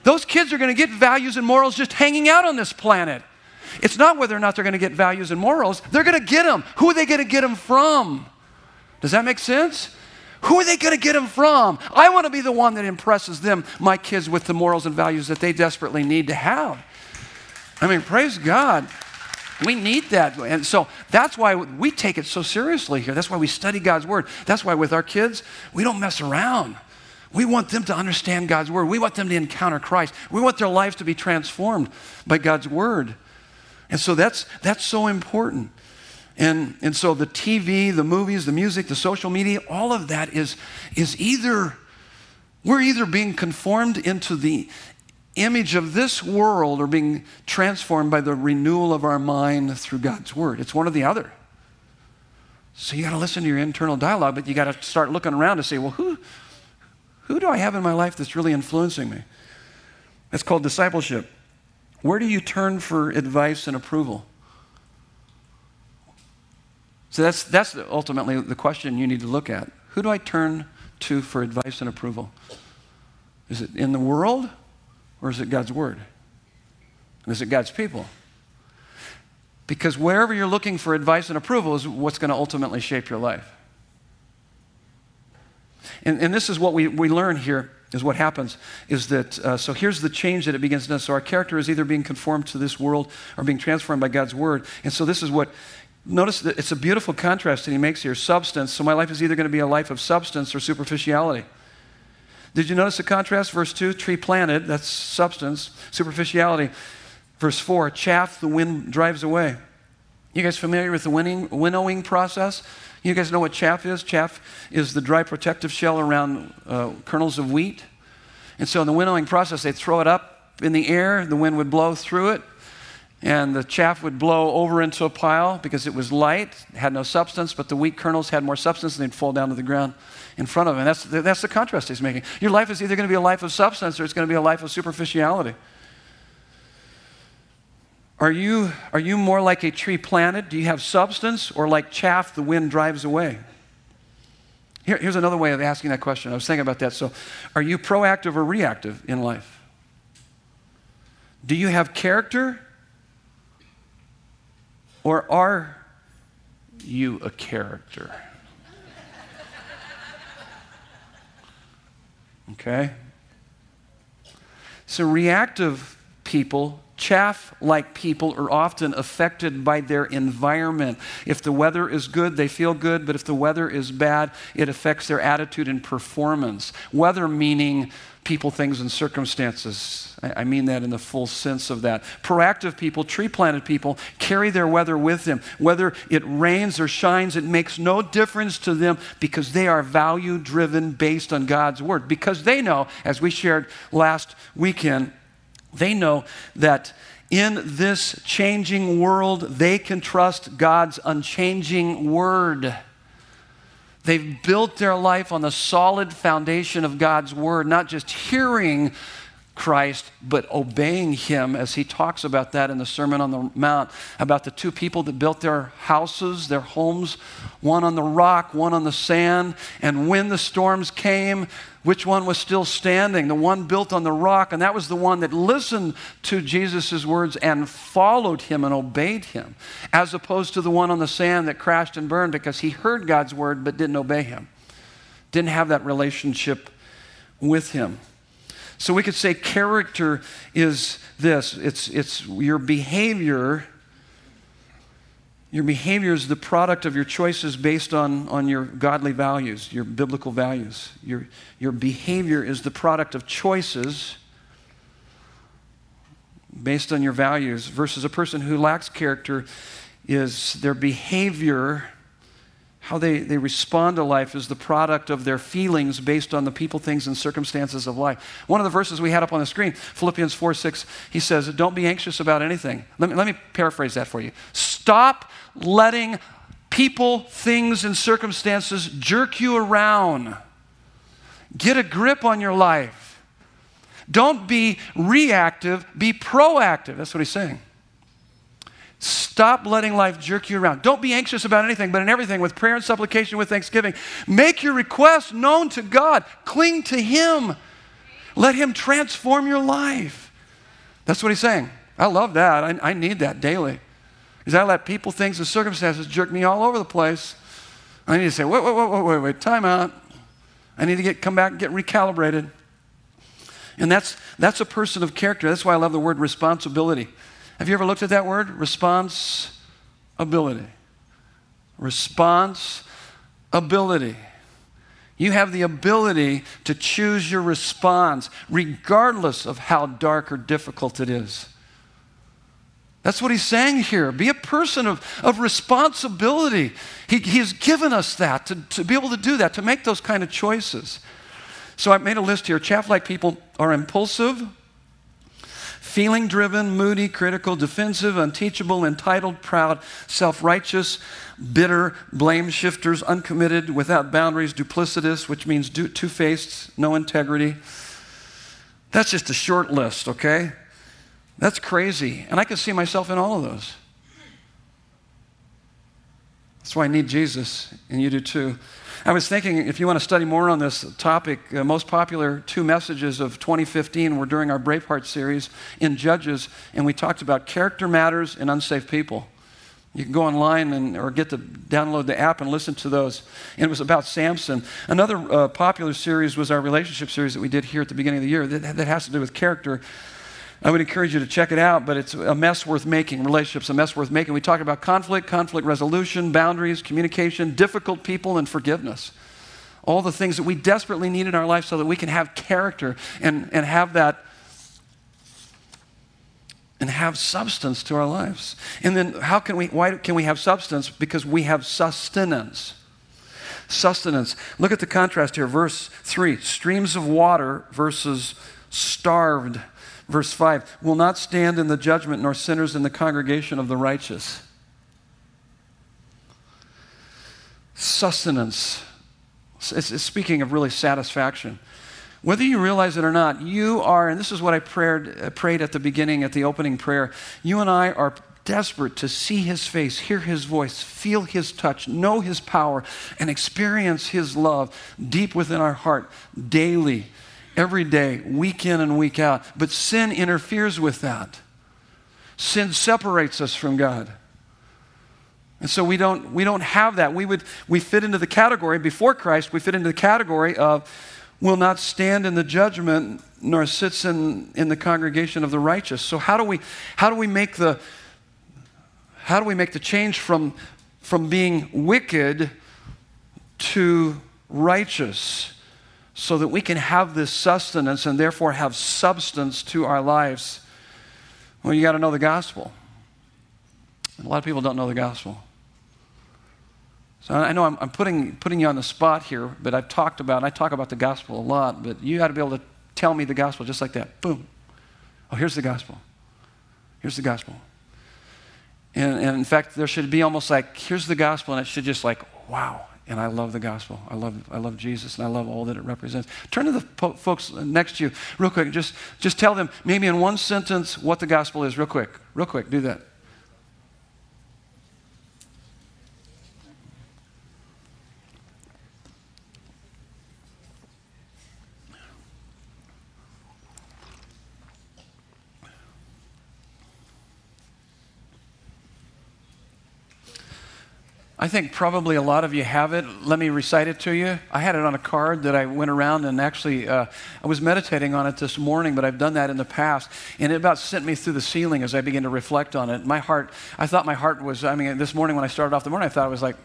Those kids are going to get values and morals just hanging out on this planet. It's not whether or not they're going to get values and morals, they're going to get them. Who are they going to get them from? Does that make sense? Who are they going to get them from? I want to be the one that impresses them, my kids, with the morals and values that they desperately need to have. I mean, praise God. We need that. And so that's why we take it so seriously here. That's why we study God's Word. That's why with our kids, we don't mess around. We want them to understand God's Word. We want them to encounter Christ. We want their lives to be transformed by God's Word. And so that's, that's so important. And, and so the TV, the movies, the music, the social media, all of that is, is either, we're either being conformed into the image of this world or being transformed by the renewal of our mind through God's Word. It's one or the other. So you got to listen to your internal dialogue, but you got to start looking around to say, well, who, who do I have in my life that's really influencing me? That's called discipleship. Where do you turn for advice and approval? So that's, that's ultimately the question you need to look at. Who do I turn to for advice and approval? Is it in the world or is it God's Word? And is it God's people? Because wherever you're looking for advice and approval is what's going to ultimately shape your life. And, and this is what we, we learn here is what happens is that uh, so here's the change that it begins to so our character is either being conformed to this world or being transformed by god's word and so this is what notice that it's a beautiful contrast that he makes here substance. So my life is either going to be a life of substance or superficiality. Did you notice the contrast? Verse 2 tree planted that's substance superficiality. Verse 4 chaff the wind drives away. You guys familiar with the winning, winnowing process? You guys know what chaff is? Chaff is the dry protective shell around uh, kernels of wheat. And so in the winnowing process, they throw it up in the air, the wind would blow through it, and the chaff would blow over into a pile because it was light, had no substance, but the wheat kernels had more substance and they'd fall down to the ground in front of. And that's, that's the contrast he's making. Your life is either going to be a life of substance or it's going to be a life of superficiality. Are you, are you more like a tree planted? Do you have substance or like chaff the wind drives away? Here, here's another way of asking that question. I was thinking about that. So, are you proactive or reactive in life? Do you have character? Or are you a character? Okay? So, reactive people Chaff like people are often affected by their environment. If the weather is good, they feel good, but if the weather is bad, it affects their attitude and performance. Weather meaning people, things, and circumstances. I mean that in the full sense of that. Proactive people, tree planted people, carry their weather with them. Whether it rains or shines, it makes no difference to them because they are value driven based on God's word. Because they know, as we shared last weekend, they know that in this changing world, they can trust God's unchanging word. They've built their life on the solid foundation of God's word, not just hearing Christ, but obeying him, as he talks about that in the Sermon on the Mount, about the two people that built their houses, their homes, one on the rock, one on the sand. And when the storms came, which one was still standing? The one built on the rock, and that was the one that listened to Jesus' words and followed him and obeyed him, as opposed to the one on the sand that crashed and burned because he heard God's word but didn't obey him, didn't have that relationship with him. So we could say character is this it's, it's your behavior. Your behavior is the product of your choices based on, on your godly values, your biblical values. Your, your behavior is the product of choices based on your values, versus a person who lacks character is their behavior how they, they respond to life is the product of their feelings based on the people, things, and circumstances of life. One of the verses we had up on the screen, Philippians 4 6, he says, Don't be anxious about anything. Let me, let me paraphrase that for you. Stop letting people, things, and circumstances jerk you around. Get a grip on your life. Don't be reactive, be proactive. That's what he's saying. Stop letting life jerk you around. Don't be anxious about anything, but in everything, with prayer and supplication, with thanksgiving, make your requests known to God. Cling to Him. Let Him transform your life. That's what He's saying. I love that. I, I need that daily. Because I let people, things, and circumstances jerk me all over the place. I need to say, wait, wait, wait, wait, wait, wait, time out. I need to get, come back and get recalibrated. And that's, that's a person of character. That's why I love the word responsibility. Have you ever looked at that word? Responsibility. Responsibility. You have the ability to choose your response regardless of how dark or difficult it is. That's what he's saying here. Be a person of, of responsibility. He, he has given us that to, to be able to do that, to make those kind of choices. So I made a list here. Chaff like people are impulsive, feeling driven, moody, critical, defensive, unteachable, entitled, proud, self righteous, bitter, blame shifters, uncommitted, without boundaries, duplicitous, which means two faced, no integrity. That's just a short list, okay? That's crazy. And I can see myself in all of those. That's why I need Jesus, and you do too. I was thinking if you want to study more on this topic, uh, most popular two messages of 2015 were during our Braveheart series in Judges, and we talked about character matters and unsafe people. You can go online and, or get to download the app and listen to those. And it was about Samson. Another uh, popular series was our relationship series that we did here at the beginning of the year that, that has to do with character. I would encourage you to check it out, but it's a mess worth making. Relationships, a mess worth making. We talk about conflict, conflict resolution, boundaries, communication, difficult people, and forgiveness. All the things that we desperately need in our life so that we can have character and, and have that and have substance to our lives. And then how can we why can we have substance? Because we have sustenance. Sustenance. Look at the contrast here. Verse 3, streams of water versus starved Verse 5 will not stand in the judgment, nor sinners in the congregation of the righteous. Sustenance. It's, it's speaking of really satisfaction. Whether you realize it or not, you are, and this is what I prayed, uh, prayed at the beginning, at the opening prayer, you and I are desperate to see his face, hear his voice, feel his touch, know his power, and experience his love deep within our heart daily every day, week in and week out. But sin interferes with that. Sin separates us from God. And so we don't, we don't have that. We, would, we fit into the category, before Christ, we fit into the category of will not stand in the judgment nor sits in, in the congregation of the righteous. So how do we, how do we make the, how do we make the change from, from being wicked to righteous? So that we can have this sustenance and therefore have substance to our lives, well, you got to know the gospel. a lot of people don't know the gospel. So I know I'm, I'm, putting, putting you on the spot here, but I've talked about, I talk about the gospel a lot, but you got to be able to tell me the gospel just like that. Boom. Oh, here's the gospel. Here's the gospel. And, and in fact, there should be almost like, here's the gospel, and it should just like, wow, and I love the gospel. I love, I love Jesus, and I love all that it represents. Turn to the po- folks next to you real quick. Just, just tell them, maybe in one sentence, what the gospel is, real quick. Real quick, do that. I think probably a lot of you have it. Let me recite it to you. I had it on a card that I went around and actually uh, I was meditating on it this morning, but I've done that in the past. And it about sent me through the ceiling as I began to reflect on it. My heart, I thought my heart was, I mean, this morning when I started off the morning, I thought I was like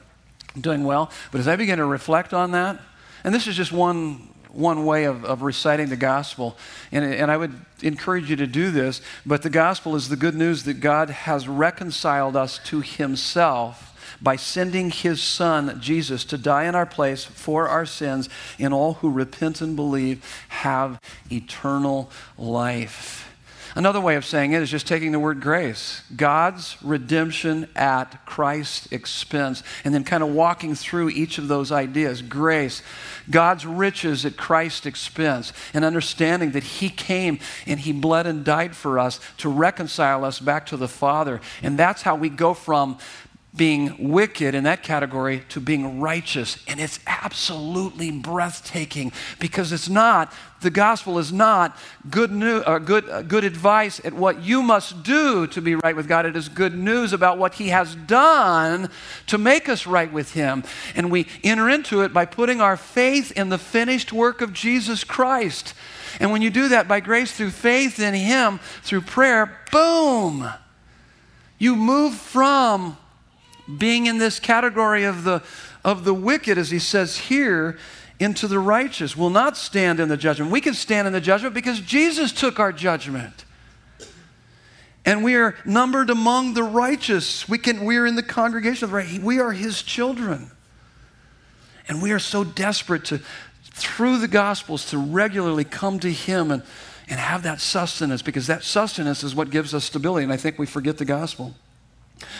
doing well. But as I began to reflect on that, and this is just one one way of, of reciting the gospel. And, and I would encourage you to do this. But the gospel is the good news that God has reconciled us to himself by sending his son, Jesus, to die in our place for our sins, and all who repent and believe have eternal life. Another way of saying it is just taking the word grace. God's redemption at Christ's expense. And then kind of walking through each of those ideas. Grace, God's riches at Christ's expense. And understanding that He came and He bled and died for us to reconcile us back to the Father. And that's how we go from being wicked in that category to being righteous. And it's absolutely breathtaking because it's not, the gospel is not good, new, uh, good, uh, good advice at what you must do to be right with God. It is good news about what He has done to make us right with Him. And we enter into it by putting our faith in the finished work of Jesus Christ. And when you do that by grace through faith in Him, through prayer, boom! You move from being in this category of the, of the wicked, as he says here, into the righteous, will not stand in the judgment. We can stand in the judgment because Jesus took our judgment. And we are numbered among the righteous. We, can, we are in the congregation of the right. We are his children. And we are so desperate to, through the Gospels, to regularly come to him and, and have that sustenance because that sustenance is what gives us stability. And I think we forget the gospel.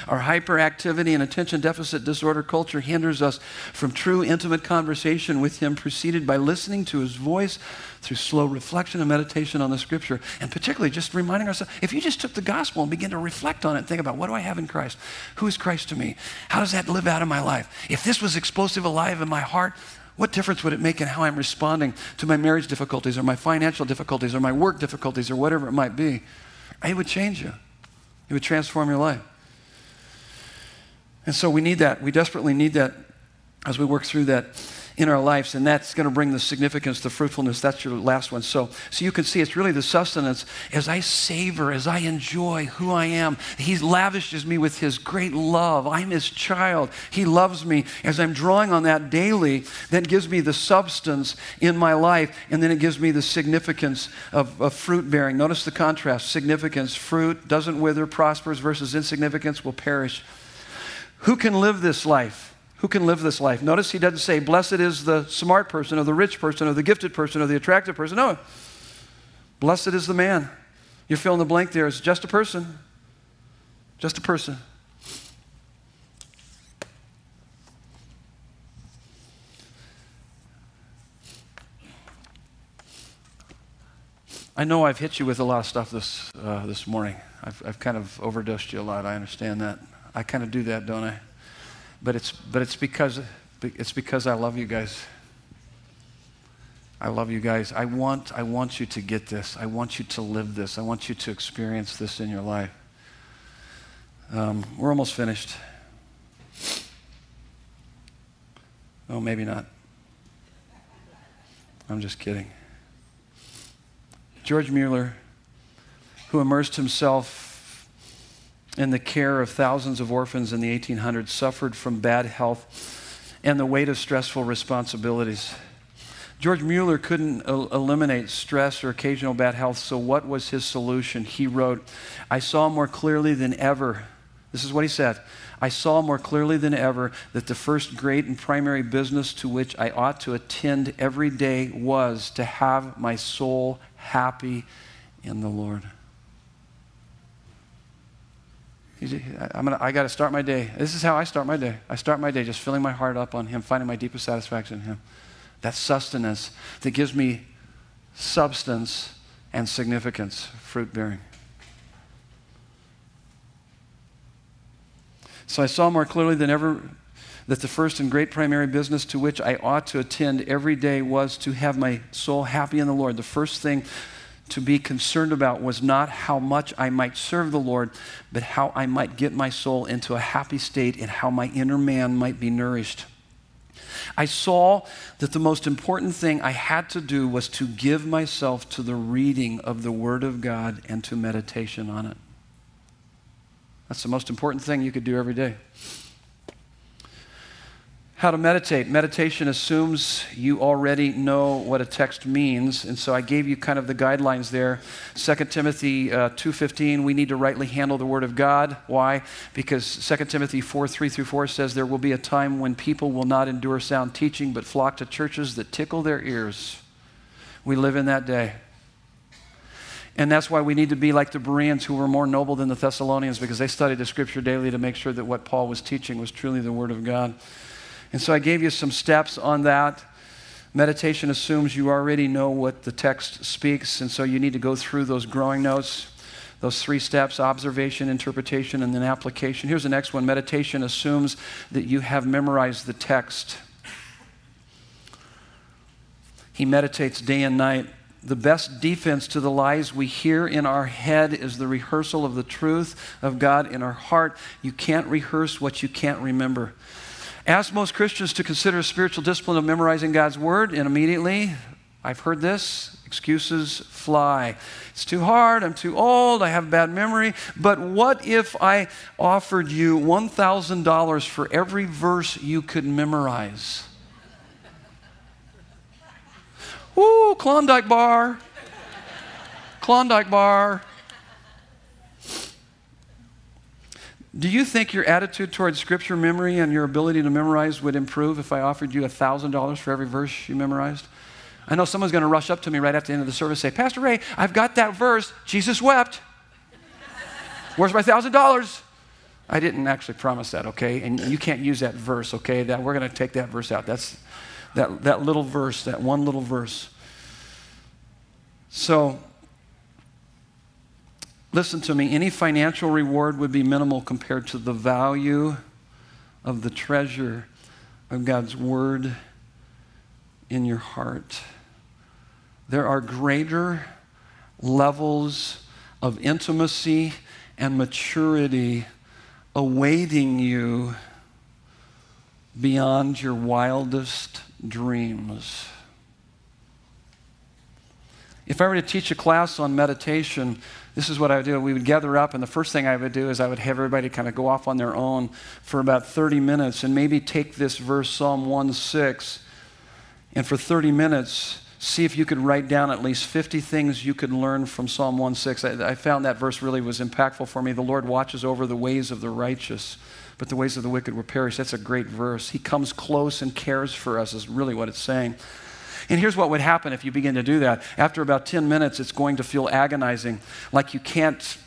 Our hyperactivity and attention deficit disorder culture hinders us from true intimate conversation with Him, preceded by listening to His voice through slow reflection and meditation on the Scripture. And particularly just reminding ourselves if you just took the gospel and begin to reflect on it think about what do I have in Christ? Who is Christ to me? How does that live out in my life? If this was explosive alive in my heart, what difference would it make in how I'm responding to my marriage difficulties or my financial difficulties or my work difficulties or whatever it might be? It would change you, it would transform your life. And so we need that. We desperately need that as we work through that in our lives, and that's going to bring the significance, the fruitfulness. That's your last one. So, so you can see it's really the sustenance as I savor, as I enjoy who I am. He lavishes me with His great love. I'm His child. He loves me. As I'm drawing on that daily, that gives me the substance in my life, and then it gives me the significance of, of fruit bearing. Notice the contrast significance, fruit doesn't wither, prospers versus insignificance will perish. Who can live this life? Who can live this life? Notice he doesn't say, Blessed is the smart person, or the rich person, or the gifted person, or the attractive person. No. Blessed is the man. You fill in the blank there. It's just a person. Just a person. I know I've hit you with a lot of stuff this, uh, this morning. I've, I've kind of overdosed you a lot. I understand that. I kind of do that, don't I? But it's, but it's, because, it's because I love you guys. I love you guys. I want, I want you to get this. I want you to live this. I want you to experience this in your life. Um, we're almost finished. Oh, maybe not. I'm just kidding. George Mueller, who immersed himself in the care of thousands of orphans in the 1800s suffered from bad health and the weight of stressful responsibilities. George Mueller couldn't el- eliminate stress or occasional bad health, so what was his solution? He wrote, I saw more clearly than ever. This is what he said. I saw more clearly than ever that the first great and primary business to which I ought to attend every day was to have my soul happy in the Lord. I'm gonna, I got to start my day. This is how I start my day. I start my day just filling my heart up on Him, finding my deepest satisfaction in Him. That sustenance that gives me substance and significance, fruit bearing. So I saw more clearly than ever that the first and great primary business to which I ought to attend every day was to have my soul happy in the Lord. The first thing to be concerned about was not how much I might serve the Lord, but how I might get my soul into a happy state and how my inner man might be nourished. I saw that the most important thing I had to do was to give myself to the reading of the Word of God and to meditation on it. That's the most important thing you could do every day. How to meditate. Meditation assumes you already know what a text means, and so I gave you kind of the guidelines there. 2 Timothy uh, 2.15, we need to rightly handle the Word of God. Why? Because 2 Timothy 4, 3 through 4 says, There will be a time when people will not endure sound teaching, but flock to churches that tickle their ears. We live in that day. And that's why we need to be like the Bereans who were more noble than the Thessalonians because they studied the Scripture daily to make sure that what Paul was teaching was truly the Word of God. And so I gave you some steps on that. Meditation assumes you already know what the text speaks, and so you need to go through those growing notes, those three steps observation, interpretation, and then application. Here's the next one meditation assumes that you have memorized the text. He meditates day and night. The best defense to the lies we hear in our head is the rehearsal of the truth of God in our heart. You can't rehearse what you can't remember. Ask most Christians to consider a spiritual discipline of memorizing God's word, and immediately, I've heard this, excuses fly. It's too hard, I'm too old, I have a bad memory. But what if I offered you $1,000 for every verse you could memorize? Ooh, Klondike bar. Klondike bar. Do you think your attitude towards scripture memory and your ability to memorize would improve if I offered you $1,000 for every verse you memorized? I know someone's going to rush up to me right at the end of the service and say, Pastor Ray, I've got that verse. Jesus wept. Where's my $1,000? I didn't actually promise that, okay? And you can't use that verse, okay? That we're going to take that verse out. That's that, that little verse, that one little verse. So, listen to me. Any financial reward would be minimal compared to the value of the treasure of God's Word in your heart. There are greater levels of intimacy and maturity awaiting you beyond your wildest dreams. If I were to teach a class on meditation, this is what I would do. We would gather up, and the first thing I would do is I would have everybody kind of go off on their own for about 30 minutes and maybe take this verse, Psalm 1 6, and for 30 minutes, see if you could write down at least 50 things you could learn from Psalm 1 6. I, I found that verse really was impactful for me. The Lord watches over the ways of the righteous, but the ways of the wicked will perish. That's a great verse. He comes close and cares for us, is really what it's saying. And here's what would happen if you begin to do that. After about 10 minutes, it's going to feel agonizing, like you can't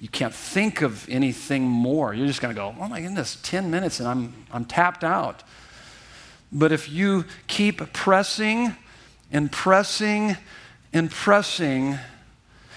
you can't think of anything more. You're just going to go, oh my goodness, 10 minutes and I'm, I'm tapped out. But if you keep pressing and pressing and pressing.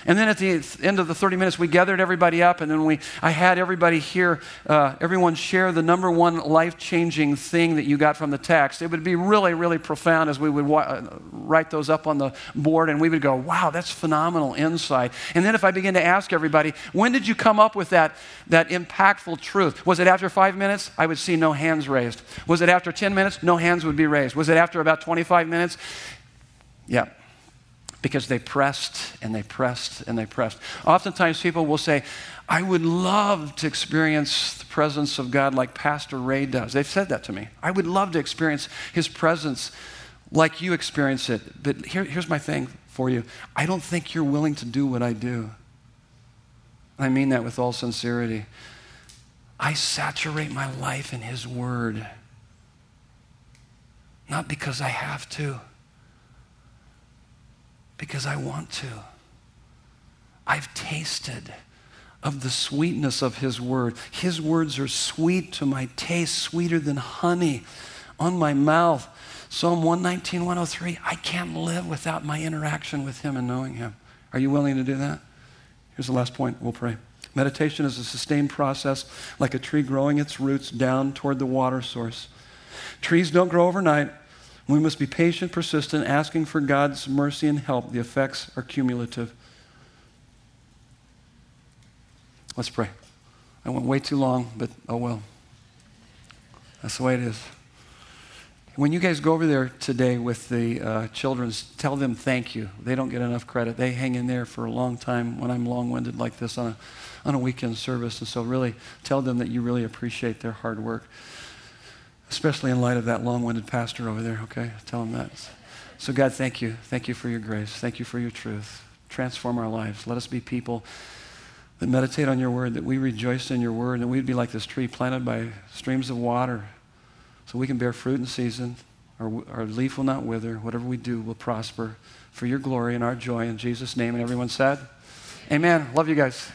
And then at the end of the 30 minutes, we gathered everybody up, and then we, I had everybody here, uh, everyone share the number one life changing thing that you got from the text. It would be really, really profound as we would wa- uh, write those up on the board, and we would go, wow, that's phenomenal insight. And then if I begin to ask everybody, when did you come up with that, that impactful truth? Was it after five minutes? I would see no hands raised. Was it after 10 minutes? No hands would be raised. Was it after about 25 minutes? Yeah. Because they pressed and they pressed and they pressed. Oftentimes people will say, I would love to experience the presence of God like Pastor Ray does. They've said that to me. I would love to experience his presence like you experience it. But here, here's my thing for you I don't think you're willing to do what I do. I mean that with all sincerity. I saturate my life in His Word, not because I have to because I want to. I've tasted of the sweetness of His Word. His words are sweet to my taste, sweeter than honey on my mouth. Psalm 119, 103. I can't live without my interaction with Him and knowing Him. Are you willing to do that? Here's the last point. We'll pray. Meditation is a sustained process, like a tree growing its roots down toward the water source. Trees don't grow overnight. We must be patient, persistent, asking for God's mercy and help. The effects are cumulative. Let's pray. I went way too long, but oh well. That's the way it is. When you guys go over there today with the uh, children, tell them thank you. They don't get enough credit. They hang in there for a long time when I'm long winded like this on a, on a weekend service. And so, really, tell them that you really appreciate their hard work especially in light of that long winded pastor over there, okay? Tell him that. So, God, thank you. Thank you for your grace. Thank you for your truth. Transform our lives. Let us be people that meditate on your word, that we rejoice in your word, and we'd be like this tree planted by streams of water so we can bear fruit in season. Our, our leaf will not wither. Whatever we do will prosper for your glory and our joy. In Jesus' name. And everyone said, Amen. Love you guys.